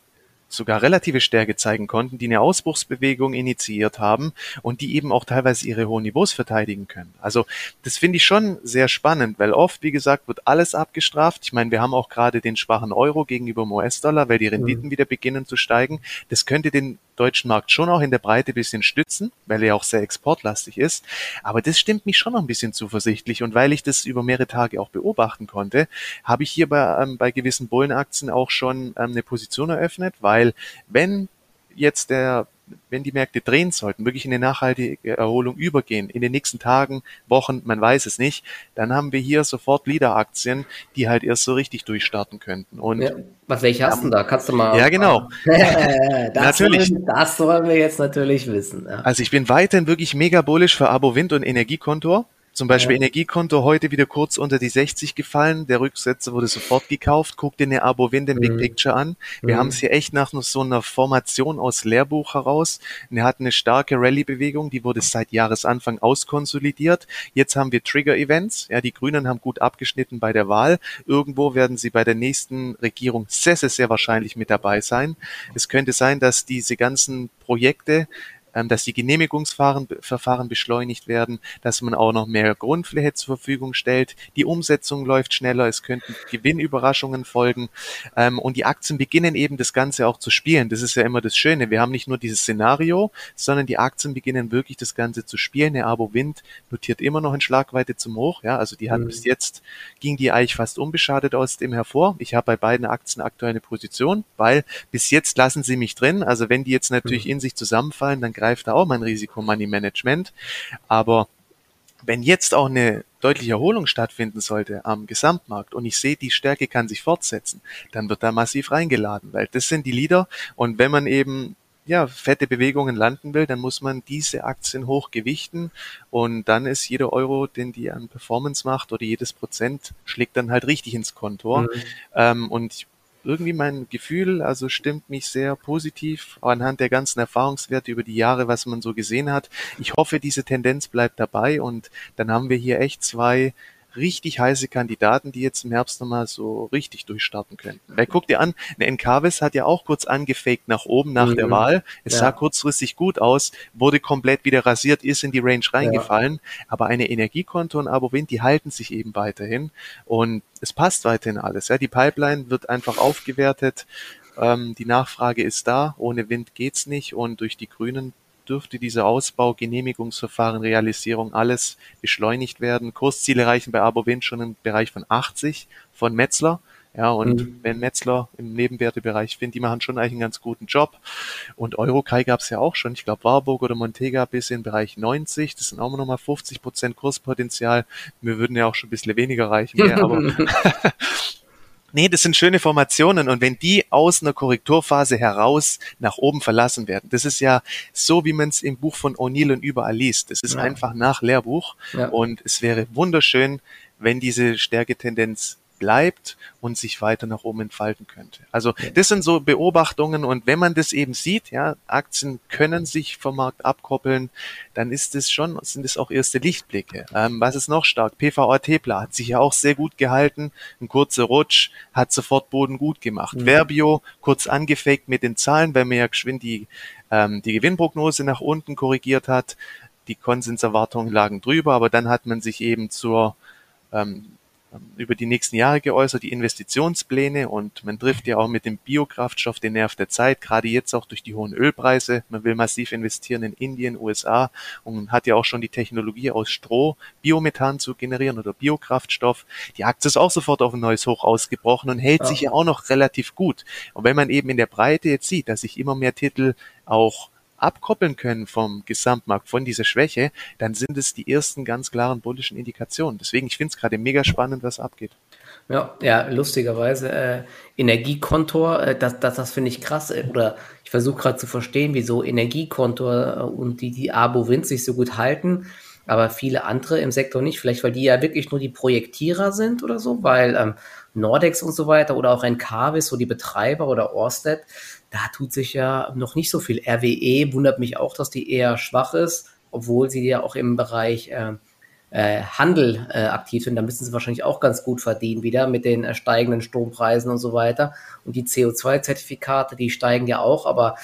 sogar relative Stärke zeigen konnten, die eine Ausbruchsbewegung initiiert haben und die eben auch teilweise ihre hohen Niveaus verteidigen können. Also das finde ich schon sehr spannend, weil oft, wie gesagt, wird alles abgestraft. Ich meine, wir haben auch gerade den schwachen Euro gegenüber dem US-Dollar, weil die Renditen mhm. wieder beginnen zu steigen. Das könnte den deutschen Markt schon auch in der Breite ein bisschen stützen, weil er auch sehr exportlastig ist. Aber das stimmt mich schon noch ein bisschen zuversichtlich. Und weil ich das über mehrere Tage auch beobachten konnte, habe ich hier bei, ähm, bei gewissen Bullenaktien auch schon ähm, eine Position eröffnet, weil wenn jetzt der wenn die Märkte drehen sollten, wirklich in eine nachhaltige Erholung übergehen, in den nächsten Tagen, Wochen, man weiß es nicht, dann haben wir hier sofort Leader-Aktien, die halt erst so richtig durchstarten könnten. Und ja, was welche hast du da? Kannst du mal? Ja, genau. das natürlich. Wollen, das wollen wir jetzt natürlich wissen. Ja. Also ich bin weiterhin wirklich mega bullish für Abo Wind und Energiekontor. Zum Beispiel. Energiekonto heute wieder kurz unter die 60 gefallen. Der Rücksetzer wurde sofort gekauft. Guck dir eine Abo im mhm. Big Picture an. Wir mhm. haben es hier echt nach so einer Formation aus Lehrbuch heraus. Wir hatten eine starke Rallye-Bewegung, die wurde seit Jahresanfang auskonsolidiert. Jetzt haben wir Trigger-Events. Ja, die Grünen haben gut abgeschnitten bei der Wahl. Irgendwo werden sie bei der nächsten Regierung sehr, sehr, sehr wahrscheinlich mit dabei sein. Es könnte sein, dass diese ganzen Projekte dass die Genehmigungsverfahren beschleunigt werden, dass man auch noch mehr Grundfläche zur Verfügung stellt. Die Umsetzung läuft schneller, es könnten Gewinnüberraschungen folgen ähm, und die Aktien beginnen eben das Ganze auch zu spielen. Das ist ja immer das Schöne. Wir haben nicht nur dieses Szenario, sondern die Aktien beginnen wirklich das Ganze zu spielen. Der Abo Wind notiert immer noch in Schlagweite zum Hoch. Ja, also die hat mhm. bis jetzt ging die eigentlich fast unbeschadet aus dem hervor. Ich habe bei beiden Aktien aktuell eine Position, weil bis jetzt lassen sie mich drin. Also wenn die jetzt natürlich mhm. in sich zusammenfallen, dann greift da auch mein Risiko-Money-Management. Aber wenn jetzt auch eine deutliche Erholung stattfinden sollte am Gesamtmarkt und ich sehe, die Stärke kann sich fortsetzen, dann wird da massiv reingeladen, weil das sind die Leader und wenn man eben ja, fette Bewegungen landen will, dann muss man diese Aktien hochgewichten und dann ist jeder Euro, den die an Performance macht oder jedes Prozent schlägt dann halt richtig ins Kontor. Mhm. Ähm, und irgendwie mein Gefühl, also stimmt mich sehr positiv anhand der ganzen Erfahrungswerte über die Jahre, was man so gesehen hat. Ich hoffe, diese Tendenz bleibt dabei und dann haben wir hier echt zwei richtig heiße Kandidaten, die jetzt im Herbst nochmal so richtig durchstarten können. Weil guck dir an, eine Encarvis hat ja auch kurz angefaked nach oben nach mhm. der Wahl. Es ja. sah kurzfristig gut aus, wurde komplett wieder rasiert, ist in die Range reingefallen. Ja. Aber eine Energiekonto und Abowind, die halten sich eben weiterhin. Und es passt weiterhin alles. Ja, die Pipeline wird einfach aufgewertet. Ähm, die Nachfrage ist da. Ohne Wind geht's nicht. Und durch die Grünen dürfte dieser Ausbau, Genehmigungsverfahren, Realisierung alles beschleunigt werden. Kursziele reichen bei Abowind schon im Bereich von 80 von Metzler. Ja, und mhm. wenn Metzler im Nebenwertebereich finden, die machen schon eigentlich einen ganz guten Job. Und Eurokai gab es ja auch schon. Ich glaube, Warburg oder Montega bis in den Bereich 90. Das sind auch nochmal 50 Prozent Kurspotenzial. Wir würden ja auch schon ein bisschen weniger reichen. Mehr, aber Nee, das sind schöne Formationen und wenn die aus einer Korrekturphase heraus nach oben verlassen werden, das ist ja so, wie man es im Buch von O'Neill und überall liest. Das ist ja. einfach nach Lehrbuch ja. und es wäre wunderschön, wenn diese Stärketendenz bleibt und sich weiter nach oben entfalten könnte. Also das sind so Beobachtungen und wenn man das eben sieht, ja, Aktien können sich vom Markt abkoppeln, dann ist es schon, sind es auch erste Lichtblicke. Ähm, was ist noch stark? PVA Tepla hat sich ja auch sehr gut gehalten, ein kurzer Rutsch, hat sofort Boden gut gemacht. Mhm. Verbio kurz angefaked mit den Zahlen, weil man ja geschwind die, ähm, die Gewinnprognose nach unten korrigiert hat. Die Konsenserwartungen lagen drüber, aber dann hat man sich eben zur ähm, über die nächsten Jahre geäußert, die Investitionspläne und man trifft ja auch mit dem Biokraftstoff den Nerv der Zeit, gerade jetzt auch durch die hohen Ölpreise. Man will massiv investieren in Indien, USA und hat ja auch schon die Technologie aus Stroh, Biomethan zu generieren oder Biokraftstoff. Die Aktie ist auch sofort auf ein neues Hoch ausgebrochen und hält ja. sich ja auch noch relativ gut. Und wenn man eben in der Breite jetzt sieht, dass sich immer mehr Titel auch abkoppeln können vom Gesamtmarkt, von dieser Schwäche, dann sind es die ersten ganz klaren bullischen Indikationen. Deswegen, ich finde es gerade mega spannend, was abgeht. Ja, ja, lustigerweise äh, Energiekontor, äh, das, das, das finde ich krass. Äh, oder ich versuche gerade zu verstehen, wieso Energiekontor äh, und die, die Abo-Wind sich so gut halten, aber viele andere im Sektor nicht. Vielleicht, weil die ja wirklich nur die Projektierer sind oder so, weil ähm, Nordex und so weiter oder auch ein Carvis, so die Betreiber oder Orsted, da tut sich ja noch nicht so viel. RWE wundert mich auch, dass die eher schwach ist, obwohl sie ja auch im Bereich äh, äh, Handel äh, aktiv sind. Da müssen sie wahrscheinlich auch ganz gut verdienen wieder mit den äh, steigenden Strompreisen und so weiter. Und die CO2-Zertifikate, die steigen ja auch, aber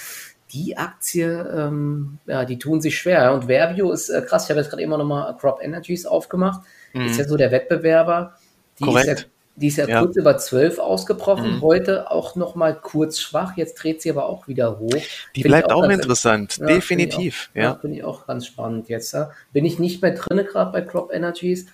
die Aktie, ähm, ja, die tun sich schwer. Und Verbio ist äh, krass. Ich habe jetzt gerade immer noch mal Crop Energies aufgemacht. Mhm. Ist ja so der Wettbewerber. Die Korrekt. ist ja die ist ja, ja. kurz über 12 ausgebrochen, mhm. heute auch noch mal kurz schwach, jetzt dreht sie aber auch wieder hoch. Die find bleibt auch, auch interessant, ja, definitiv. Finde ich, ja. Finde ich auch ganz spannend jetzt. Ja. Bin ich nicht mehr drin, gerade bei Crop Energies,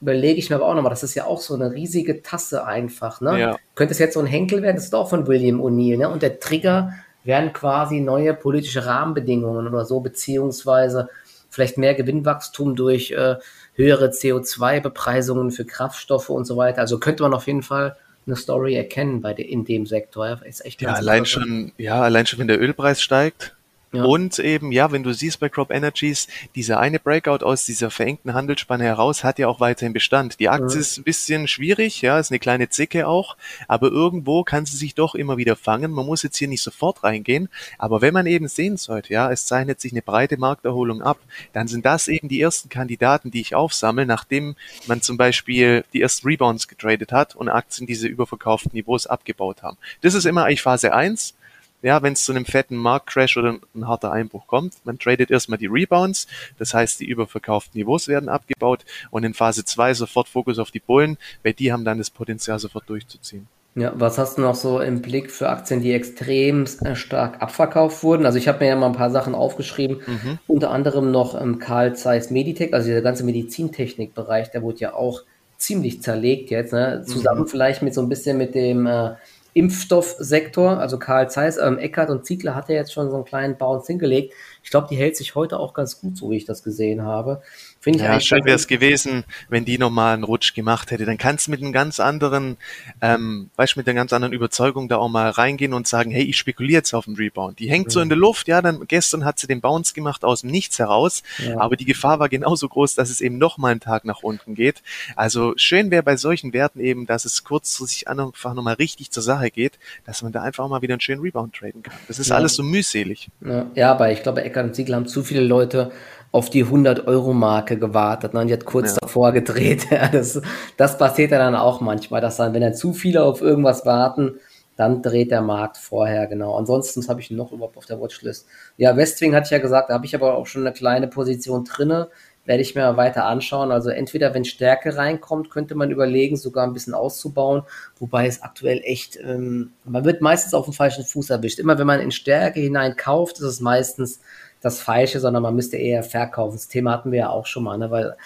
überlege ich mir aber auch nochmal, das ist ja auch so eine riesige Tasse einfach. Ne? Ja. Könnte es jetzt so ein Henkel werden, das ist auch von William O'Neill. Ne? Und der Trigger wären quasi neue politische Rahmenbedingungen oder so, beziehungsweise vielleicht mehr Gewinnwachstum durch äh, höhere CO2-Bepreisungen für Kraftstoffe und so weiter. Also könnte man auf jeden Fall eine Story erkennen bei de, in dem Sektor. Ist echt ja, allein schon, ja, allein schon, wenn der Ölpreis steigt, ja. Und eben, ja, wenn du siehst bei Crop Energies, dieser eine Breakout aus dieser verengten Handelsspanne heraus hat ja auch weiterhin Bestand. Die Aktie ja. ist ein bisschen schwierig, ja, ist eine kleine Zicke auch, aber irgendwo kann sie sich doch immer wieder fangen. Man muss jetzt hier nicht sofort reingehen, aber wenn man eben sehen sollte, ja, es zeichnet sich eine breite Markterholung ab, dann sind das eben die ersten Kandidaten, die ich aufsammle, nachdem man zum Beispiel die ersten Rebounds getradet hat und Aktien diese überverkauften Niveaus abgebaut haben. Das ist immer eigentlich Phase 1 ja, wenn es zu einem fetten Marktcrash oder ein harter Einbruch kommt. Man tradet erstmal die Rebounds, das heißt, die überverkauften Niveaus werden abgebaut und in Phase 2 sofort Fokus auf die Bullen, weil die haben dann das Potenzial sofort durchzuziehen. Ja, was hast du noch so im Blick für Aktien, die extrem äh, stark abverkauft wurden? Also ich habe mir ja mal ein paar Sachen aufgeschrieben, mhm. unter anderem noch ähm, Carl Zeiss Meditech, also der ganze Medizintechnikbereich, der wurde ja auch ziemlich zerlegt jetzt, ne? zusammen mhm. vielleicht mit so ein bisschen mit dem äh, Impfstoffsektor, also Karl Zeiss, ähm, Eckert und Ziegler hat ja jetzt schon so einen kleinen Bounce hingelegt. Ich glaube, die hält sich heute auch ganz gut, so wie ich das gesehen habe. Finde ich ja, schön wäre es gewesen, wenn die nochmal einen Rutsch gemacht hätte. Dann kannst du mit einem ganz anderen, ähm, weißt mit einer ganz anderen Überzeugung da auch mal reingehen und sagen, hey, ich spekuliere jetzt auf den Rebound. Die hängt mhm. so in der Luft, ja, dann gestern hat sie den Bounce gemacht aus dem Nichts heraus, ja. aber die Gefahr war genauso groß, dass es eben nochmal einen Tag nach unten geht. Also schön wäre bei solchen Werten eben, dass es kurz sich einfach nochmal richtig zur Sache geht, dass man da einfach mal wieder einen schönen Rebound traden kann. Das ist ja. alles so mühselig. Ja, ja, aber ich glaube, Eckert und Siegel haben zu viele Leute auf die 100-Euro-Marke gewartet ne? und die hat kurz ja. davor gedreht. Ja, das, das passiert ja dann auch manchmal, dass dann, wenn dann zu viele auf irgendwas warten, dann dreht der Markt vorher, genau. Ansonsten, habe ich noch überhaupt auf der Watchlist? Ja, Westwing hatte ich ja gesagt, da habe ich aber auch schon eine kleine Position drinne, werde ich mir weiter anschauen. Also entweder, wenn Stärke reinkommt, könnte man überlegen, sogar ein bisschen auszubauen, wobei es aktuell echt, ähm, man wird meistens auf dem falschen Fuß erwischt. Immer wenn man in Stärke hinein kauft, ist es meistens das Falsche, sondern man müsste eher verkaufen. Das Thema hatten wir ja auch schon mal, ne? weil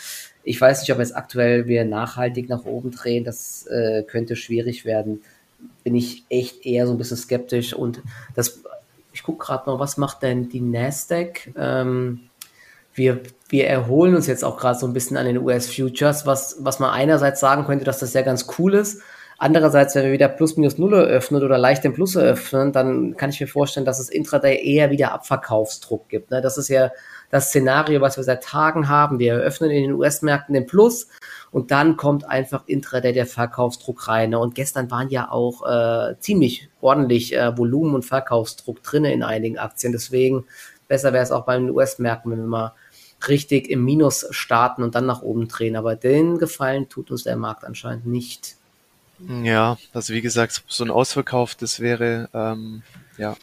ich weiß nicht, ob jetzt aktuell wir nachhaltig nach oben drehen, das äh, könnte schwierig werden. Bin ich echt eher so ein bisschen skeptisch und das, ich gucke gerade noch, was macht denn die Nasdaq? Ähm, wir, wir erholen uns jetzt auch gerade so ein bisschen an den US Futures, was, was man einerseits sagen könnte, dass das ja ganz cool ist, Andererseits, wenn wir wieder plus minus null eröffnen oder leicht im Plus eröffnen, dann kann ich mir vorstellen, dass es intraday eher wieder Abverkaufsdruck gibt. Ne? Das ist ja das Szenario, was wir seit Tagen haben. Wir eröffnen in den US-Märkten den Plus und dann kommt einfach intraday der Verkaufsdruck rein. Ne? Und gestern waren ja auch äh, ziemlich ordentlich äh, Volumen- und Verkaufsdruck drinne in einigen Aktien. Deswegen besser wäre es auch bei den US-Märkten, wenn wir mal richtig im Minus starten und dann nach oben drehen. Aber den Gefallen tut uns der Markt anscheinend nicht. Ja, also wie gesagt, so ein Ausverkauf, das wäre, ähm, ja,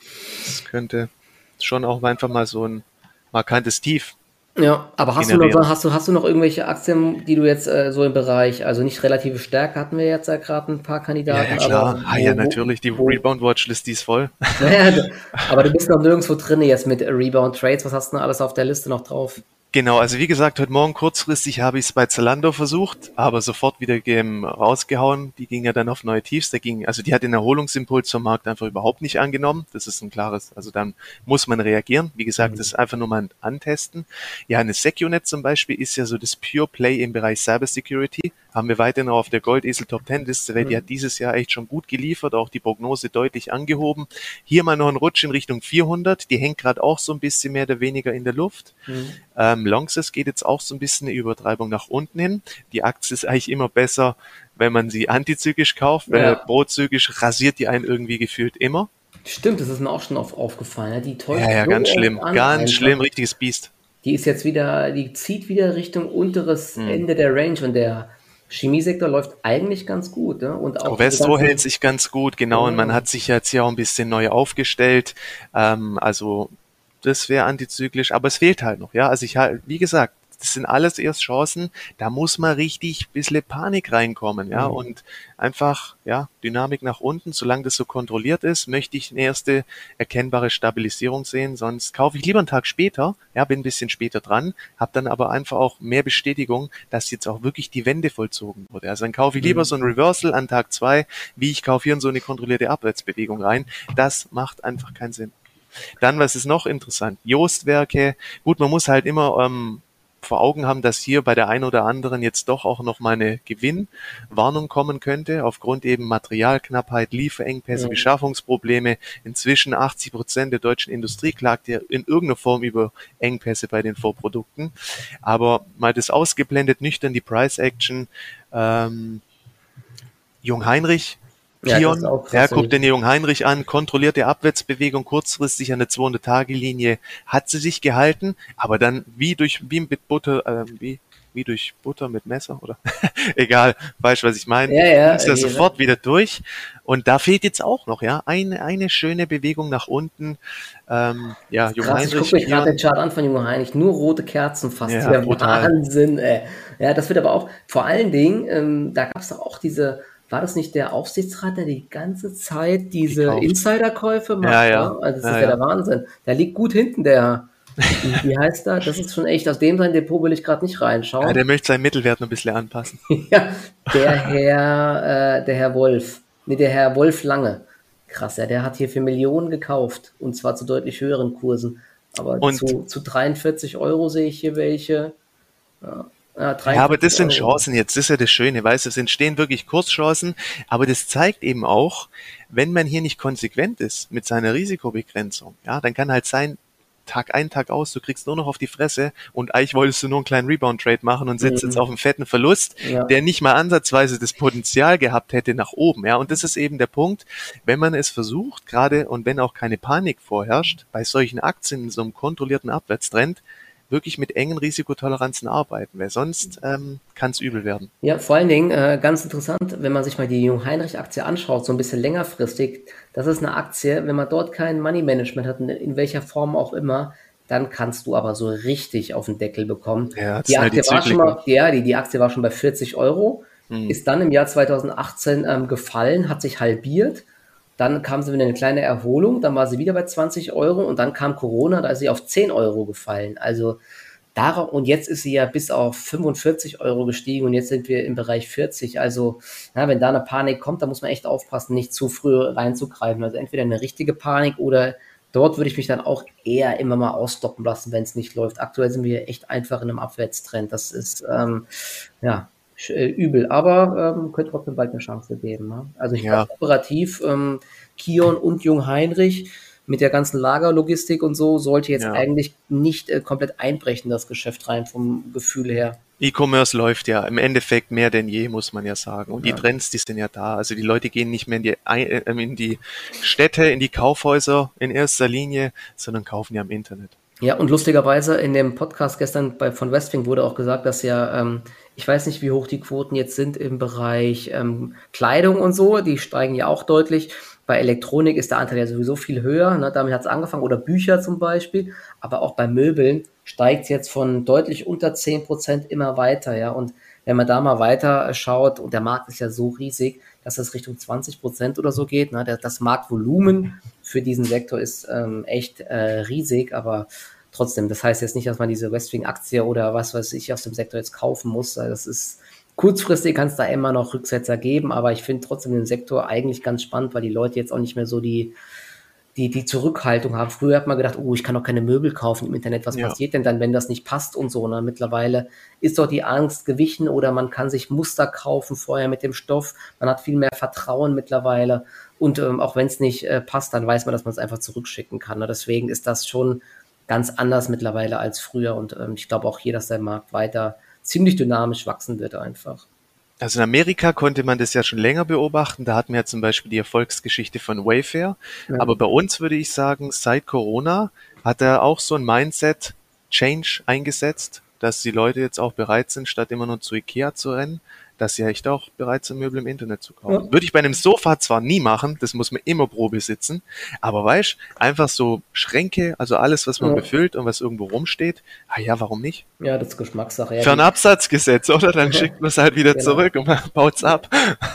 das könnte schon auch einfach mal so ein markantes Tief. Ja, aber hast du, noch, hast, du, hast du noch irgendwelche Aktien, die du jetzt äh, so im Bereich, also nicht relative Stärke, hatten wir jetzt ja gerade ein paar Kandidaten. Ja, ja klar, aber ah, ja, natürlich, die Rebound-Watchlist, die ist voll. Ja, aber du bist noch nirgendwo drin jetzt mit Rebound-Trades, was hast du denn alles auf der Liste noch drauf? Genau, also wie gesagt, heute Morgen kurzfristig habe ich es bei Zalando versucht, aber sofort wieder rausgehauen. Die ging ja dann auf neue Tiefs. Da ging, also die hat den Erholungsimpuls zum Markt einfach überhaupt nicht angenommen. Das ist ein klares, also dann muss man reagieren. Wie gesagt, mhm. das ist einfach nur mal Antesten. Ja, eine SecuNet zum Beispiel ist ja so das Pure Play im Bereich Cybersecurity. Haben wir weiterhin auf der Goldesel Top 10 Liste, weil mhm. die hat dieses Jahr echt schon gut geliefert, auch die Prognose deutlich angehoben. Hier mal noch ein Rutsch in Richtung 400. Die hängt gerade auch so ein bisschen mehr oder weniger in der Luft. Mhm. Ähm, Longses geht jetzt auch so ein bisschen eine Übertreibung nach unten hin. Die Aktie ist eigentlich immer besser, wenn man sie antizyklisch kauft, weil ja. prozyklisch rasiert die einen irgendwie gefühlt immer. Stimmt, das ist mir auch schon auf, aufgefallen. Die täuscht ja, ja, ganz schlimm, ganz einfach. schlimm, richtiges Biest. Die ist jetzt wieder, die zieht wieder Richtung unteres hm. Ende der Range und der Chemiesektor läuft eigentlich ganz gut. Ne? Und auch Westo hält sich ganz gut, genau. Und man hat sich jetzt hier auch ein bisschen neu aufgestellt. Ähm, also das wäre antizyklisch, aber es fehlt halt noch, ja. Also ich halt, wie gesagt, das sind alles erst Chancen, da muss man richtig bisschen Panik reinkommen, ja, mhm. und einfach, ja, Dynamik nach unten, solange das so kontrolliert ist, möchte ich eine erste erkennbare Stabilisierung sehen, sonst kaufe ich lieber einen Tag später, ja, bin ein bisschen später dran, habe dann aber einfach auch mehr Bestätigung, dass jetzt auch wirklich die Wende vollzogen wurde. Also dann kaufe ich lieber mhm. so ein Reversal an Tag zwei, wie ich kaufe hier in so eine kontrollierte Abwärtsbewegung rein. Das macht einfach keinen Sinn. Dann, was ist noch interessant? Joostwerke. Gut, man muss halt immer ähm, vor Augen haben, dass hier bei der einen oder anderen jetzt doch auch noch mal eine Gewinnwarnung kommen könnte, aufgrund eben Materialknappheit, Lieferengpässe, ja. Beschaffungsprobleme. Inzwischen 80 Prozent der deutschen Industrie klagt ja in irgendeiner Form über Engpässe bei den Vorprodukten. Aber mal das ausgeblendet, nüchtern die Price Action. Ähm, Jung Heinrich Kion, ja, er guckt den Jungen Heinrich an, kontrolliert die Abwärtsbewegung kurzfristig an der 200-Tage-Linie, hat sie sich gehalten, aber dann wie durch, wie mit Butter, äh, wie, wie durch Butter mit Messer oder? Egal, weißt was ich meine, ja, ja, ist er sofort wieder durch. Und da fehlt jetzt auch noch, ja, eine, eine schöne Bewegung nach unten, ähm, ja, Jung Krass, Heinrich. Ich gucke mir gerade den Chart an von Jung Heinrich, nur rote Kerzen fast, ja, Wahnsinn, ey. Ja, das wird aber auch, vor allen Dingen, ähm, da gab es doch auch diese, war das nicht der Aufsichtsrat, der die ganze Zeit diese die Insiderkäufe macht? Ja, ja. Also das ja, ist ja, der Wahnsinn. Der liegt gut hinten, der. Wie heißt er? Das ist schon echt, aus dem sein Depot will ich gerade nicht reinschauen. Ja, der möchte seinen Mittelwert noch ein bisschen anpassen. ja, der Herr, äh, der Herr Wolf. Nee, der Herr Wolf Lange. Krass, ja, der hat hier für Millionen gekauft. Und zwar zu deutlich höheren Kursen. Aber zu, zu 43 Euro sehe ich hier welche. Ja. Ja, ja, aber das sind Chancen jetzt, das ist ja das Schöne, weißt du, es entstehen wirklich Kurschancen, aber das zeigt eben auch, wenn man hier nicht konsequent ist mit seiner Risikobegrenzung, ja, dann kann halt sein, Tag ein, Tag aus, du kriegst nur noch auf die Fresse und eigentlich wolltest du nur einen kleinen Rebound-Trade machen und sitzt mhm. jetzt auf einem fetten Verlust, ja. der nicht mal ansatzweise das Potenzial gehabt hätte nach oben. Ja, und das ist eben der Punkt, wenn man es versucht, gerade und wenn auch keine Panik vorherrscht, bei solchen Aktien in so einem kontrollierten Abwärtstrend, wirklich mit engen Risikotoleranzen arbeiten, weil sonst ähm, kann es übel werden. Ja, vor allen Dingen äh, ganz interessant, wenn man sich mal die Jung-Heinrich-Aktie anschaut, so ein bisschen längerfristig, das ist eine Aktie, wenn man dort kein Money-Management hat, in welcher Form auch immer, dann kannst du aber so richtig auf den Deckel bekommen. Ja, die Aktie halt die war schon mal, ja, die, die Aktie war schon bei 40 Euro, hm. ist dann im Jahr 2018 ähm, gefallen, hat sich halbiert dann kam sie wieder eine kleine Erholung, dann war sie wieder bei 20 Euro und dann kam Corona, da ist sie auf 10 Euro gefallen. Also darauf, und jetzt ist sie ja bis auf 45 Euro gestiegen und jetzt sind wir im Bereich 40. Also, ja, wenn da eine Panik kommt, da muss man echt aufpassen, nicht zu früh reinzugreifen. Also entweder eine richtige Panik oder dort würde ich mich dann auch eher immer mal ausstoppen lassen, wenn es nicht läuft. Aktuell sind wir echt einfach in einem Abwärtstrend. Das ist, ähm, ja, äh, übel, aber ähm, könnte trotzdem bald eine Chance geben. Ne? Also ich ja. glaube operativ, ähm, Kion und Jung Heinrich mit der ganzen Lagerlogistik und so sollte jetzt ja. eigentlich nicht äh, komplett einbrechen, das Geschäft rein vom Gefühl her. E-Commerce läuft ja im Endeffekt mehr denn je, muss man ja sagen. Und ja. die Trends, die sind ja da. Also die Leute gehen nicht mehr in die, äh, in die Städte, in die Kaufhäuser in erster Linie, sondern kaufen ja im Internet. Ja, und lustigerweise in dem Podcast gestern bei, von Westwing wurde auch gesagt, dass ja, ähm, ich weiß nicht, wie hoch die Quoten jetzt sind im Bereich ähm, Kleidung und so, die steigen ja auch deutlich. Bei Elektronik ist der Anteil ja sowieso viel höher, ne? damit hat es angefangen, oder Bücher zum Beispiel, aber auch bei Möbeln steigt es jetzt von deutlich unter 10% immer weiter, ja, und wenn man da mal weiter schaut, und der Markt ist ja so riesig, dass es Richtung 20% oder so geht. Ne? Das Marktvolumen für diesen Sektor ist ähm, echt äh, riesig, aber trotzdem, das heißt jetzt nicht, dass man diese Westwing-Aktie oder was weiß ich aus dem Sektor jetzt kaufen muss. Das ist kurzfristig kann es da immer noch Rücksetzer geben, aber ich finde trotzdem den Sektor eigentlich ganz spannend, weil die Leute jetzt auch nicht mehr so die die, die Zurückhaltung haben. Früher hat man gedacht, oh, ich kann doch keine Möbel kaufen im Internet. Was ja. passiert denn dann, wenn das nicht passt und so? Ne? Mittlerweile ist doch die Angst gewichen oder man kann sich Muster kaufen vorher mit dem Stoff. Man hat viel mehr Vertrauen mittlerweile. Und ähm, auch wenn es nicht äh, passt, dann weiß man, dass man es einfach zurückschicken kann. Ne? Deswegen ist das schon ganz anders mittlerweile als früher. Und ähm, ich glaube auch hier, dass der Markt weiter ziemlich dynamisch wachsen wird einfach. Also in Amerika konnte man das ja schon länger beobachten. Da hatten wir ja zum Beispiel die Erfolgsgeschichte von Wayfair. Ja. Aber bei uns würde ich sagen, seit Corona hat er auch so ein Mindset-Change eingesetzt, dass die Leute jetzt auch bereit sind, statt immer nur zu Ikea zu rennen, dass sie echt auch bereit sind, Möbel im Internet zu kaufen. Ja. Würde ich bei einem Sofa zwar nie machen, das muss man immer Probe sitzen, aber weißt, einfach so Schränke, also alles, was man ja. befüllt und was irgendwo rumsteht, ah ja, warum nicht? Ja, das ist Geschmackssache. Ja, Für ein Absatzgesetz, oder? Dann schickt man es halt wieder genau. zurück und man baut's ab.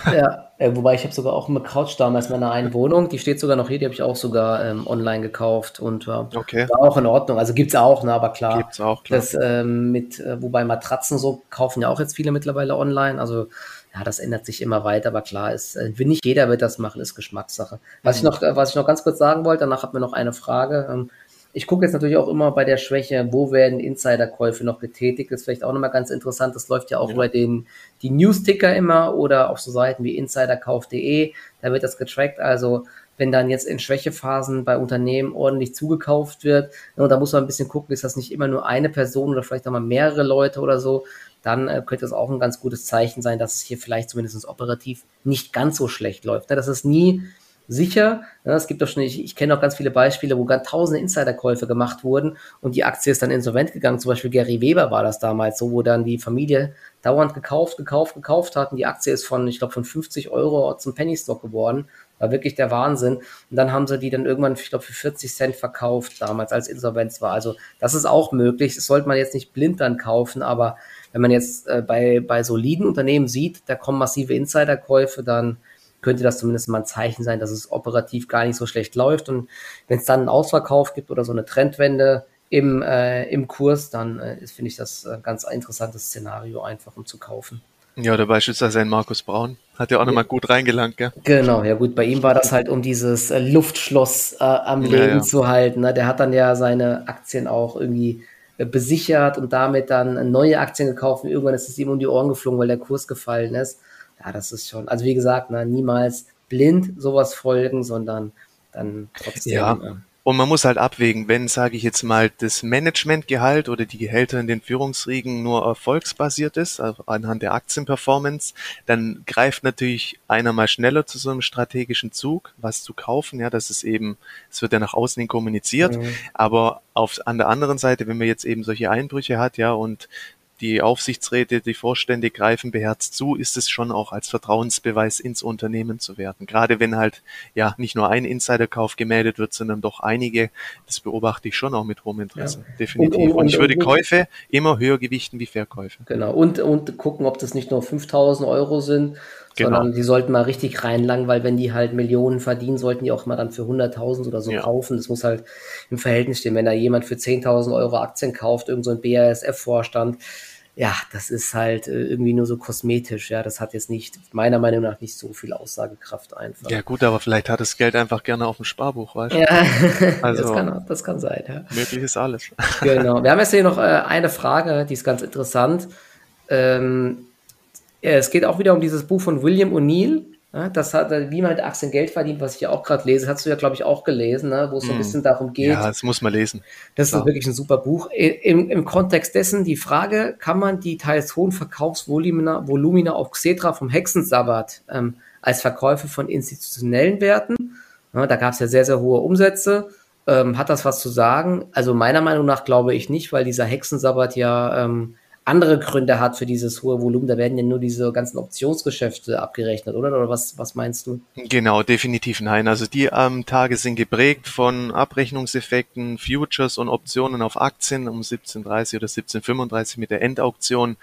Ja, äh, wobei ich habe sogar auch eine Couch damals in meiner einen Wohnung, die steht sogar noch hier, die habe ich auch sogar ähm, online gekauft und äh, okay. war auch in Ordnung. Also gibt's auch, ne, aber klar. Gibt's auch, klar. Das, ähm, mit, äh, wobei Matratzen so kaufen ja auch jetzt viele mittlerweile online. Also ja, das ändert sich immer weiter, aber klar ist, äh, nicht jeder wird das machen, ist Geschmackssache. Was mhm. ich noch, äh, was ich noch ganz kurz sagen wollte, danach hat mir noch eine Frage. Ähm, ich gucke jetzt natürlich auch immer bei der Schwäche, wo werden Insiderkäufe noch getätigt. Das ist vielleicht auch nochmal ganz interessant. Das läuft ja auch ja. über den, die News-Ticker immer oder auf so Seiten wie insiderkauf.de. Da wird das getrackt. Also, wenn dann jetzt in Schwächephasen bei Unternehmen ordentlich zugekauft wird, und da muss man ein bisschen gucken, ist das nicht immer nur eine Person oder vielleicht auch mal mehrere Leute oder so, dann äh, könnte es auch ein ganz gutes Zeichen sein, dass es hier vielleicht zumindest operativ nicht ganz so schlecht läuft. Ne? Das ist nie sicher. Ja, es gibt doch schon, ich, ich kenne auch ganz viele Beispiele, wo ganz tausende Insiderkäufe gemacht wurden und die Aktie ist dann insolvent gegangen. Zum Beispiel Gary Weber war das damals so, wo dann die Familie dauernd gekauft, gekauft, gekauft hat und die Aktie ist von, ich glaube, von 50 Euro zum Penny Stock geworden. War wirklich der Wahnsinn. Und dann haben sie die dann irgendwann, ich glaube, für 40 Cent verkauft, damals als Insolvenz war. Also das ist auch möglich. Das sollte man jetzt nicht blind dann kaufen, aber wenn man jetzt äh, bei, bei soliden Unternehmen sieht, da kommen massive Insiderkäufe, dann könnte das zumindest mal ein Zeichen sein, dass es operativ gar nicht so schlecht läuft. Und wenn es dann einen Ausverkauf gibt oder so eine Trendwende im, äh, im Kurs, dann äh, finde ich das ein ganz interessantes Szenario einfach, um zu kaufen. Ja, oder beispielsweise ein Markus Braun. Hat ja auch nochmal gut reingelangt, gell? Genau, ja gut, bei ihm war das halt, um dieses äh, Luftschloss äh, am Leben ja, ja. zu halten. Ne? Der hat dann ja seine Aktien auch irgendwie äh, besichert und damit dann neue Aktien gekauft und irgendwann ist es ihm um die Ohren geflogen, weil der Kurs gefallen ist. Ja, das ist schon, also wie gesagt, ne, niemals blind sowas folgen, sondern dann trotzdem. Ja. Äh, und man muss halt abwägen, wenn, sage ich jetzt mal, das Managementgehalt oder die Gehälter in den Führungsriegen nur erfolgsbasiert ist, also anhand der Aktienperformance, dann greift natürlich einer mal schneller zu so einem strategischen Zug, was zu kaufen. Ja, das ist eben, es wird ja nach außen hin kommuniziert. Mhm. Aber auf, an der anderen Seite, wenn man jetzt eben solche Einbrüche hat, ja, und die Aufsichtsräte, die Vorstände greifen beherzt zu, ist es schon auch als Vertrauensbeweis ins Unternehmen zu werten. Gerade wenn halt ja nicht nur ein Insiderkauf gemeldet wird, sondern doch einige, das beobachte ich schon auch mit hohem Interesse. Ja. Definitiv. Und, und, und ich würde Käufe immer höher gewichten wie Verkäufe. Genau. Und, und gucken, ob das nicht nur 5000 Euro sind, Genau. sondern die sollten mal richtig reinlangen, weil wenn die halt Millionen verdienen, sollten die auch mal dann für 100.000 oder so ja. kaufen. Das muss halt im Verhältnis stehen. Wenn da jemand für 10.000 Euro Aktien kauft, irgend so ein BASF-Vorstand, ja, das ist halt äh, irgendwie nur so kosmetisch. Ja, das hat jetzt nicht, meiner Meinung nach, nicht so viel Aussagekraft einfach. Ja, gut, aber vielleicht hat das Geld einfach gerne auf dem Sparbuch, weißt du? Ja, also, das, kann, das kann sein, ja. Möglich ist alles. genau. Wir haben jetzt hier noch äh, eine Frage, die ist ganz interessant. Ähm, es geht auch wieder um dieses Buch von William O'Neill. Ja, das hat, wie man mit Aktien Geld verdient, was ich ja auch gerade lese, hast du ja, glaube ich, auch gelesen, ne, wo es so ein hm. bisschen darum geht. Ja, das muss man lesen. Das ist wirklich ein super Buch. Im, Im Kontext dessen die Frage, kann man die teils hohen Verkaufsvolumina Volumina auf Xetra vom Hexensabbat ähm, als Verkäufe von institutionellen Werten? Ja, da gab es ja sehr, sehr hohe Umsätze. Ähm, hat das was zu sagen? Also meiner Meinung nach glaube ich nicht, weil dieser Hexensabbat ja ähm, andere Gründe hat für dieses hohe Volumen. Da werden ja nur diese ganzen Optionsgeschäfte abgerechnet, oder? Oder was, was meinst du? Genau, definitiv nein. Also die ähm, Tage sind geprägt von Abrechnungseffekten, Futures und Optionen auf Aktien um 17.30 oder 17.35 mit der Endauktion.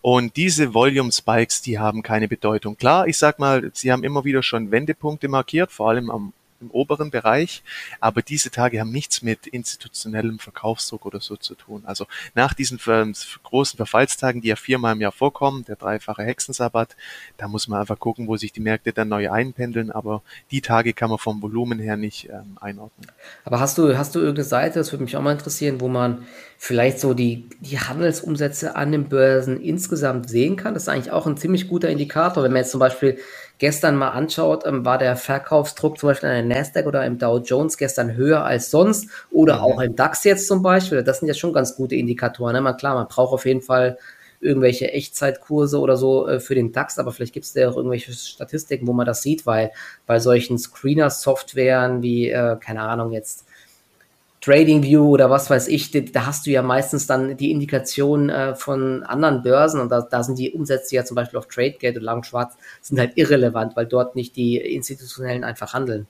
Und diese Volume Spikes, die haben keine Bedeutung. Klar, ich sag mal, sie haben immer wieder schon Wendepunkte markiert, vor allem am im oberen Bereich, aber diese Tage haben nichts mit institutionellem Verkaufsdruck oder so zu tun. Also nach diesen großen Verfallstagen, die ja viermal im Jahr vorkommen, der dreifache Hexensabbat, da muss man einfach gucken, wo sich die Märkte dann neu einpendeln, aber die Tage kann man vom Volumen her nicht ähm, einordnen. Aber hast du, hast du irgendeine Seite, das würde mich auch mal interessieren, wo man vielleicht so die, die Handelsumsätze an den Börsen insgesamt sehen kann? Das ist eigentlich auch ein ziemlich guter Indikator, wenn man jetzt zum Beispiel gestern mal anschaut, ähm, war der Verkaufsdruck zum Beispiel an der Nasdaq oder im Dow Jones gestern höher als sonst oder mhm. auch im DAX jetzt zum Beispiel. Das sind ja schon ganz gute Indikatoren. Ne? Man, klar, man braucht auf jeden Fall irgendwelche Echtzeitkurse oder so äh, für den DAX, aber vielleicht gibt es da auch irgendwelche Statistiken, wo man das sieht, weil bei solchen Screener-Softwaren wie, äh, keine Ahnung, jetzt TradingView oder was weiß ich, da hast du ja meistens dann die Indikation äh, von anderen Börsen und da, da, sind die Umsätze ja zum Beispiel auf TradeGate und Lang Schwarz sind halt irrelevant, weil dort nicht die institutionellen einfach handeln.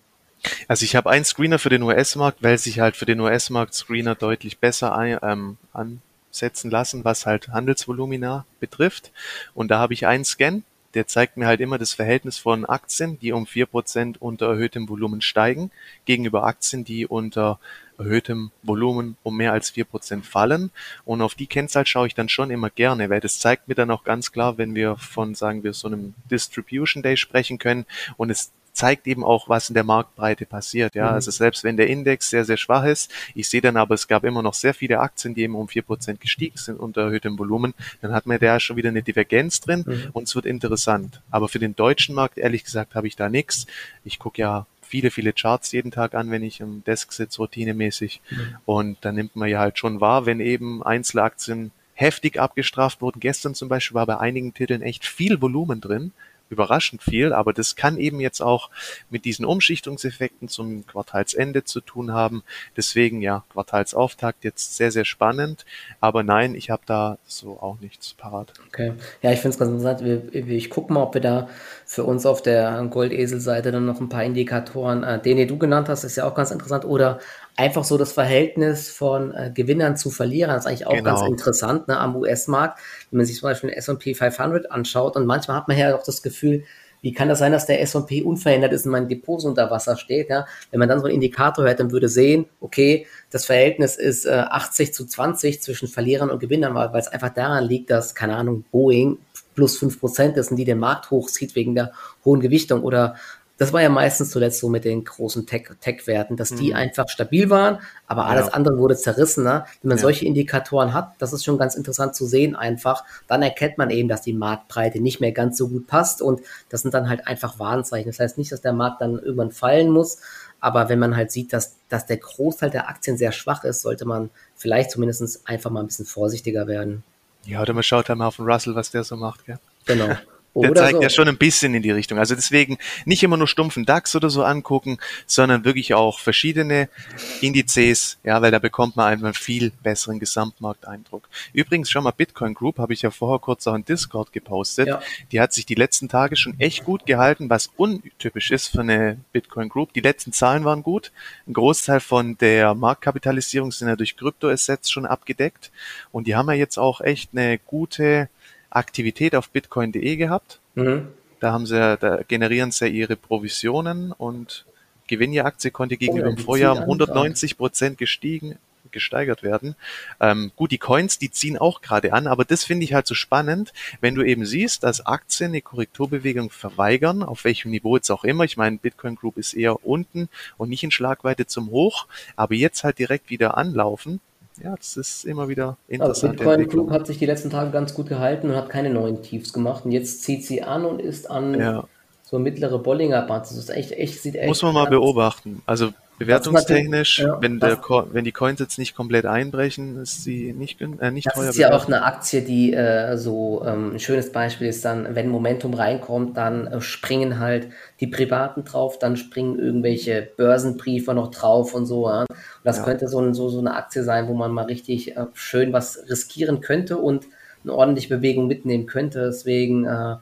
Also ich habe einen Screener für den US-Markt, weil sich halt für den US-Markt Screener deutlich besser ein, ähm, ansetzen lassen, was halt Handelsvolumina betrifft. Und da habe ich einen Scan, der zeigt mir halt immer das Verhältnis von Aktien, die um vier Prozent unter erhöhtem Volumen steigen, gegenüber Aktien, die unter erhöhtem Volumen um mehr als vier Prozent fallen. Und auf die Kennzahl schaue ich dann schon immer gerne, weil das zeigt mir dann auch ganz klar, wenn wir von, sagen wir, so einem Distribution Day sprechen können und es zeigt eben auch, was in der Marktbreite passiert. Ja, mhm. also selbst wenn der Index sehr, sehr schwach ist, ich sehe dann aber, es gab immer noch sehr viele Aktien, die eben um vier Prozent gestiegen sind unter erhöhtem Volumen, dann hat man da schon wieder eine Divergenz drin mhm. und es wird interessant. Aber für den deutschen Markt, ehrlich gesagt, habe ich da nichts. Ich gucke ja viele, viele Charts jeden Tag an, wenn ich im Desk sitze, routinemäßig. Mhm. Und da nimmt man ja halt schon wahr, wenn eben Einzelaktien heftig abgestraft wurden. Gestern zum Beispiel war bei einigen Titeln echt viel Volumen drin überraschend viel, aber das kann eben jetzt auch mit diesen Umschichtungseffekten zum Quartalsende zu tun haben. Deswegen ja, Quartalsauftakt jetzt sehr, sehr spannend, aber nein, ich habe da so auch nichts parat. Okay, ja, ich finde es ganz interessant. Ich gucke mal, ob wir da für uns auf der Goldesel-Seite dann noch ein paar Indikatoren, äh, den, den du genannt hast, ist ja auch ganz interessant, oder einfach so das Verhältnis von äh, Gewinnern zu Verlierern. Das ist eigentlich auch genau. ganz interessant ne, am US-Markt, wenn man sich zum Beispiel den S&P 500 anschaut und manchmal hat man ja auch das Gefühl, wie kann das sein, dass der S&P unverändert ist und mein Depot unter Wasser steht? Ja? Wenn man dann so einen Indikator hört, dann würde sehen, okay, das Verhältnis ist äh, 80 zu 20 zwischen Verlierern und Gewinnern, weil es einfach daran liegt, dass, keine Ahnung, Boeing plus fünf Prozent ist und die den Markt hochzieht wegen der hohen Gewichtung oder das war ja meistens zuletzt so mit den großen Tech-Werten, dass die mhm. einfach stabil waren, aber alles ja. andere wurde zerrissen. Ne? Wenn man ja. solche Indikatoren hat, das ist schon ganz interessant zu sehen einfach, dann erkennt man eben, dass die Marktbreite nicht mehr ganz so gut passt und das sind dann halt einfach Warnzeichen. Das heißt nicht, dass der Markt dann irgendwann fallen muss, aber wenn man halt sieht, dass, dass der Großteil der Aktien sehr schwach ist, sollte man vielleicht zumindest einfach mal ein bisschen vorsichtiger werden. Ja, oder man schaut halt mal auf den Russell, was der so macht. Gell? Genau. Der zeigt so. ja schon ein bisschen in die Richtung. Also deswegen nicht immer nur stumpfen DAX oder so angucken, sondern wirklich auch verschiedene Indizes, ja, weil da bekommt man einfach einen viel besseren Gesamtmarkteindruck. Übrigens schon mal Bitcoin Group, habe ich ja vorher kurz auch in Discord gepostet. Ja. Die hat sich die letzten Tage schon echt gut gehalten, was untypisch ist für eine Bitcoin Group. Die letzten Zahlen waren gut. Ein Großteil von der Marktkapitalisierung sind ja durch Kryptoassets schon abgedeckt. Und die haben ja jetzt auch echt eine gute Aktivität auf bitcoin.de gehabt. Mhm. Da haben sie, da generieren sie ihre Provisionen und Gewinn Aktie konnte gegenüber oh, dem Vorjahr um 190 Prozent gestiegen, gesteigert werden. Ähm, gut, die Coins, die ziehen auch gerade an, aber das finde ich halt so spannend, wenn du eben siehst, dass Aktien eine Korrekturbewegung verweigern, auf welchem Niveau jetzt auch immer. Ich meine, Bitcoin Group ist eher unten und nicht in Schlagweite zum Hoch, aber jetzt halt direkt wieder anlaufen ja, das ist immer wieder interessant. Also Bitcoin Group hat sich die letzten Tage ganz gut gehalten und hat keine neuen Tiefs gemacht. Und jetzt zieht sie an und ist an ja. So mittlere Bollinger Band. Das ist echt, echt, sieht echt. Muss man mal beobachten. Also Bewertungstechnisch, ja, wenn, der, wenn die Coins jetzt nicht komplett einbrechen, ist sie nicht, äh, nicht das teuer. Das ist ja auch eine Aktie, die äh, so ähm, ein schönes Beispiel ist dann, wenn Momentum reinkommt, dann äh, springen halt die Privaten drauf, dann springen irgendwelche Börsenbriefe noch drauf und so. Ja. Und das ja. könnte so, ein, so, so eine Aktie sein, wo man mal richtig äh, schön was riskieren könnte und eine ordentliche Bewegung mitnehmen könnte. Deswegen äh,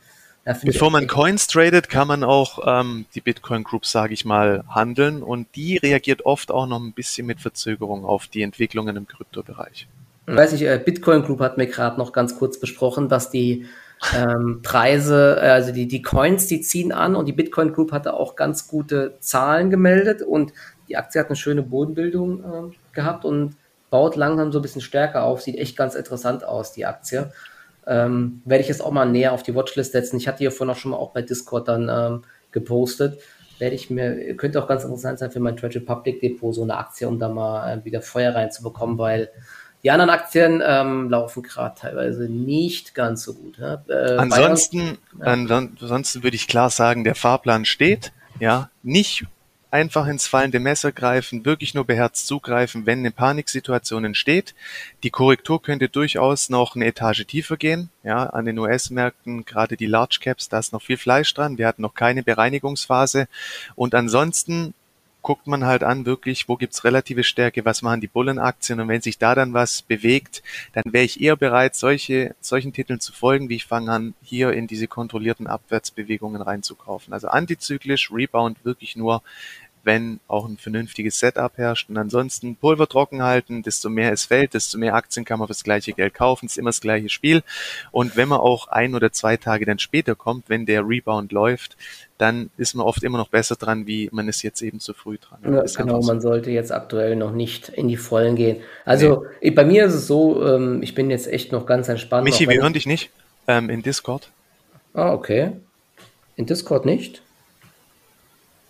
Bevor man Coins tradet, kann man auch ähm, die Bitcoin Group, sage ich mal, handeln. Und die reagiert oft auch noch ein bisschen mit Verzögerung auf die Entwicklungen im Kryptobereich. Ich weiß nicht, äh, Bitcoin Group hat mir gerade noch ganz kurz besprochen, dass die ähm, Preise, äh, also die, die Coins, die ziehen an und die Bitcoin Group hatte auch ganz gute Zahlen gemeldet und die Aktie hat eine schöne Bodenbildung äh, gehabt und baut langsam so ein bisschen stärker auf, sieht echt ganz interessant aus, die Aktie ähm, werde ich jetzt auch mal näher auf die Watchlist setzen. Ich hatte hier vorhin auch schon mal auch bei Discord dann ähm, gepostet. Werde ich mir, könnte auch ganz interessant sein für mein Treasure Public Depot, so eine Aktie, um da mal äh, wieder Feuer reinzubekommen, weil die anderen Aktien ähm, laufen gerade teilweise nicht ganz so gut. Ja? Äh, ansonsten, ja. ansonsten würde ich klar sagen, der Fahrplan steht. Ja, nicht einfach ins fallende Messer greifen, wirklich nur beherzt zugreifen, wenn eine Paniksituation entsteht. Die Korrektur könnte durchaus noch eine Etage tiefer gehen. Ja, an den US-Märkten, gerade die Large Caps, da ist noch viel Fleisch dran. Wir hatten noch keine Bereinigungsphase. Und ansonsten guckt man halt an, wirklich, wo gibt's relative Stärke, was machen die Bullenaktien und wenn sich da dann was bewegt, dann wäre ich eher bereit, solche, solchen Titeln zu folgen, wie ich fange an, hier in diese kontrollierten Abwärtsbewegungen reinzukaufen. Also antizyklisch, Rebound wirklich nur, wenn auch ein vernünftiges Setup herrscht. Und ansonsten Pulver trocken halten, desto mehr es fällt, desto mehr Aktien kann man für das gleiche Geld kaufen. ist immer das gleiche Spiel. Und wenn man auch ein oder zwei Tage dann später kommt, wenn der Rebound läuft, dann ist man oft immer noch besser dran, wie man ist jetzt eben zu früh dran. Ja, genau, so. man sollte jetzt aktuell noch nicht in die Vollen gehen. Also nee. bei mir ist es so, ähm, ich bin jetzt echt noch ganz entspannt. Michi, wir hören dich nicht ähm, in Discord. Ah, okay. In Discord nicht?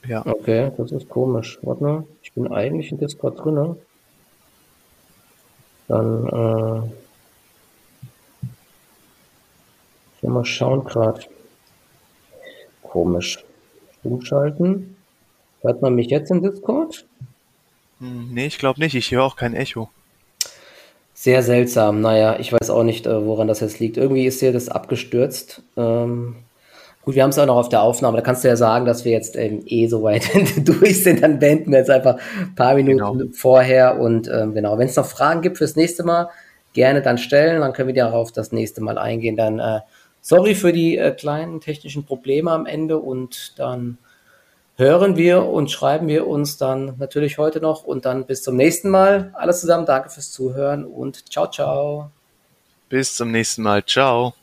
Ja. Okay, das ist komisch. Warte mal, ich bin eigentlich in Discord drin. Dann, äh, ich will mal schauen gerade. Komisch. Umschalten. Hört man mich jetzt in Discord? Hm, nee, ich glaube nicht. Ich höre auch kein Echo. Sehr seltsam. Naja, ich weiß auch nicht, äh, woran das jetzt liegt. Irgendwie ist hier das abgestürzt. Ähm, Gut, wir haben es auch noch auf der Aufnahme. Da kannst du ja sagen, dass wir jetzt ähm, eh so weit durch sind. Dann beenden wir jetzt einfach ein paar Minuten genau. vorher. Und ähm, genau, wenn es noch Fragen gibt fürs nächste Mal, gerne dann stellen. Dann können wir darauf das nächste Mal eingehen. Dann äh, sorry für die äh, kleinen technischen Probleme am Ende. Und dann hören wir und schreiben wir uns dann natürlich heute noch. Und dann bis zum nächsten Mal. Alles zusammen. Danke fürs Zuhören und ciao, ciao. Bis zum nächsten Mal. Ciao.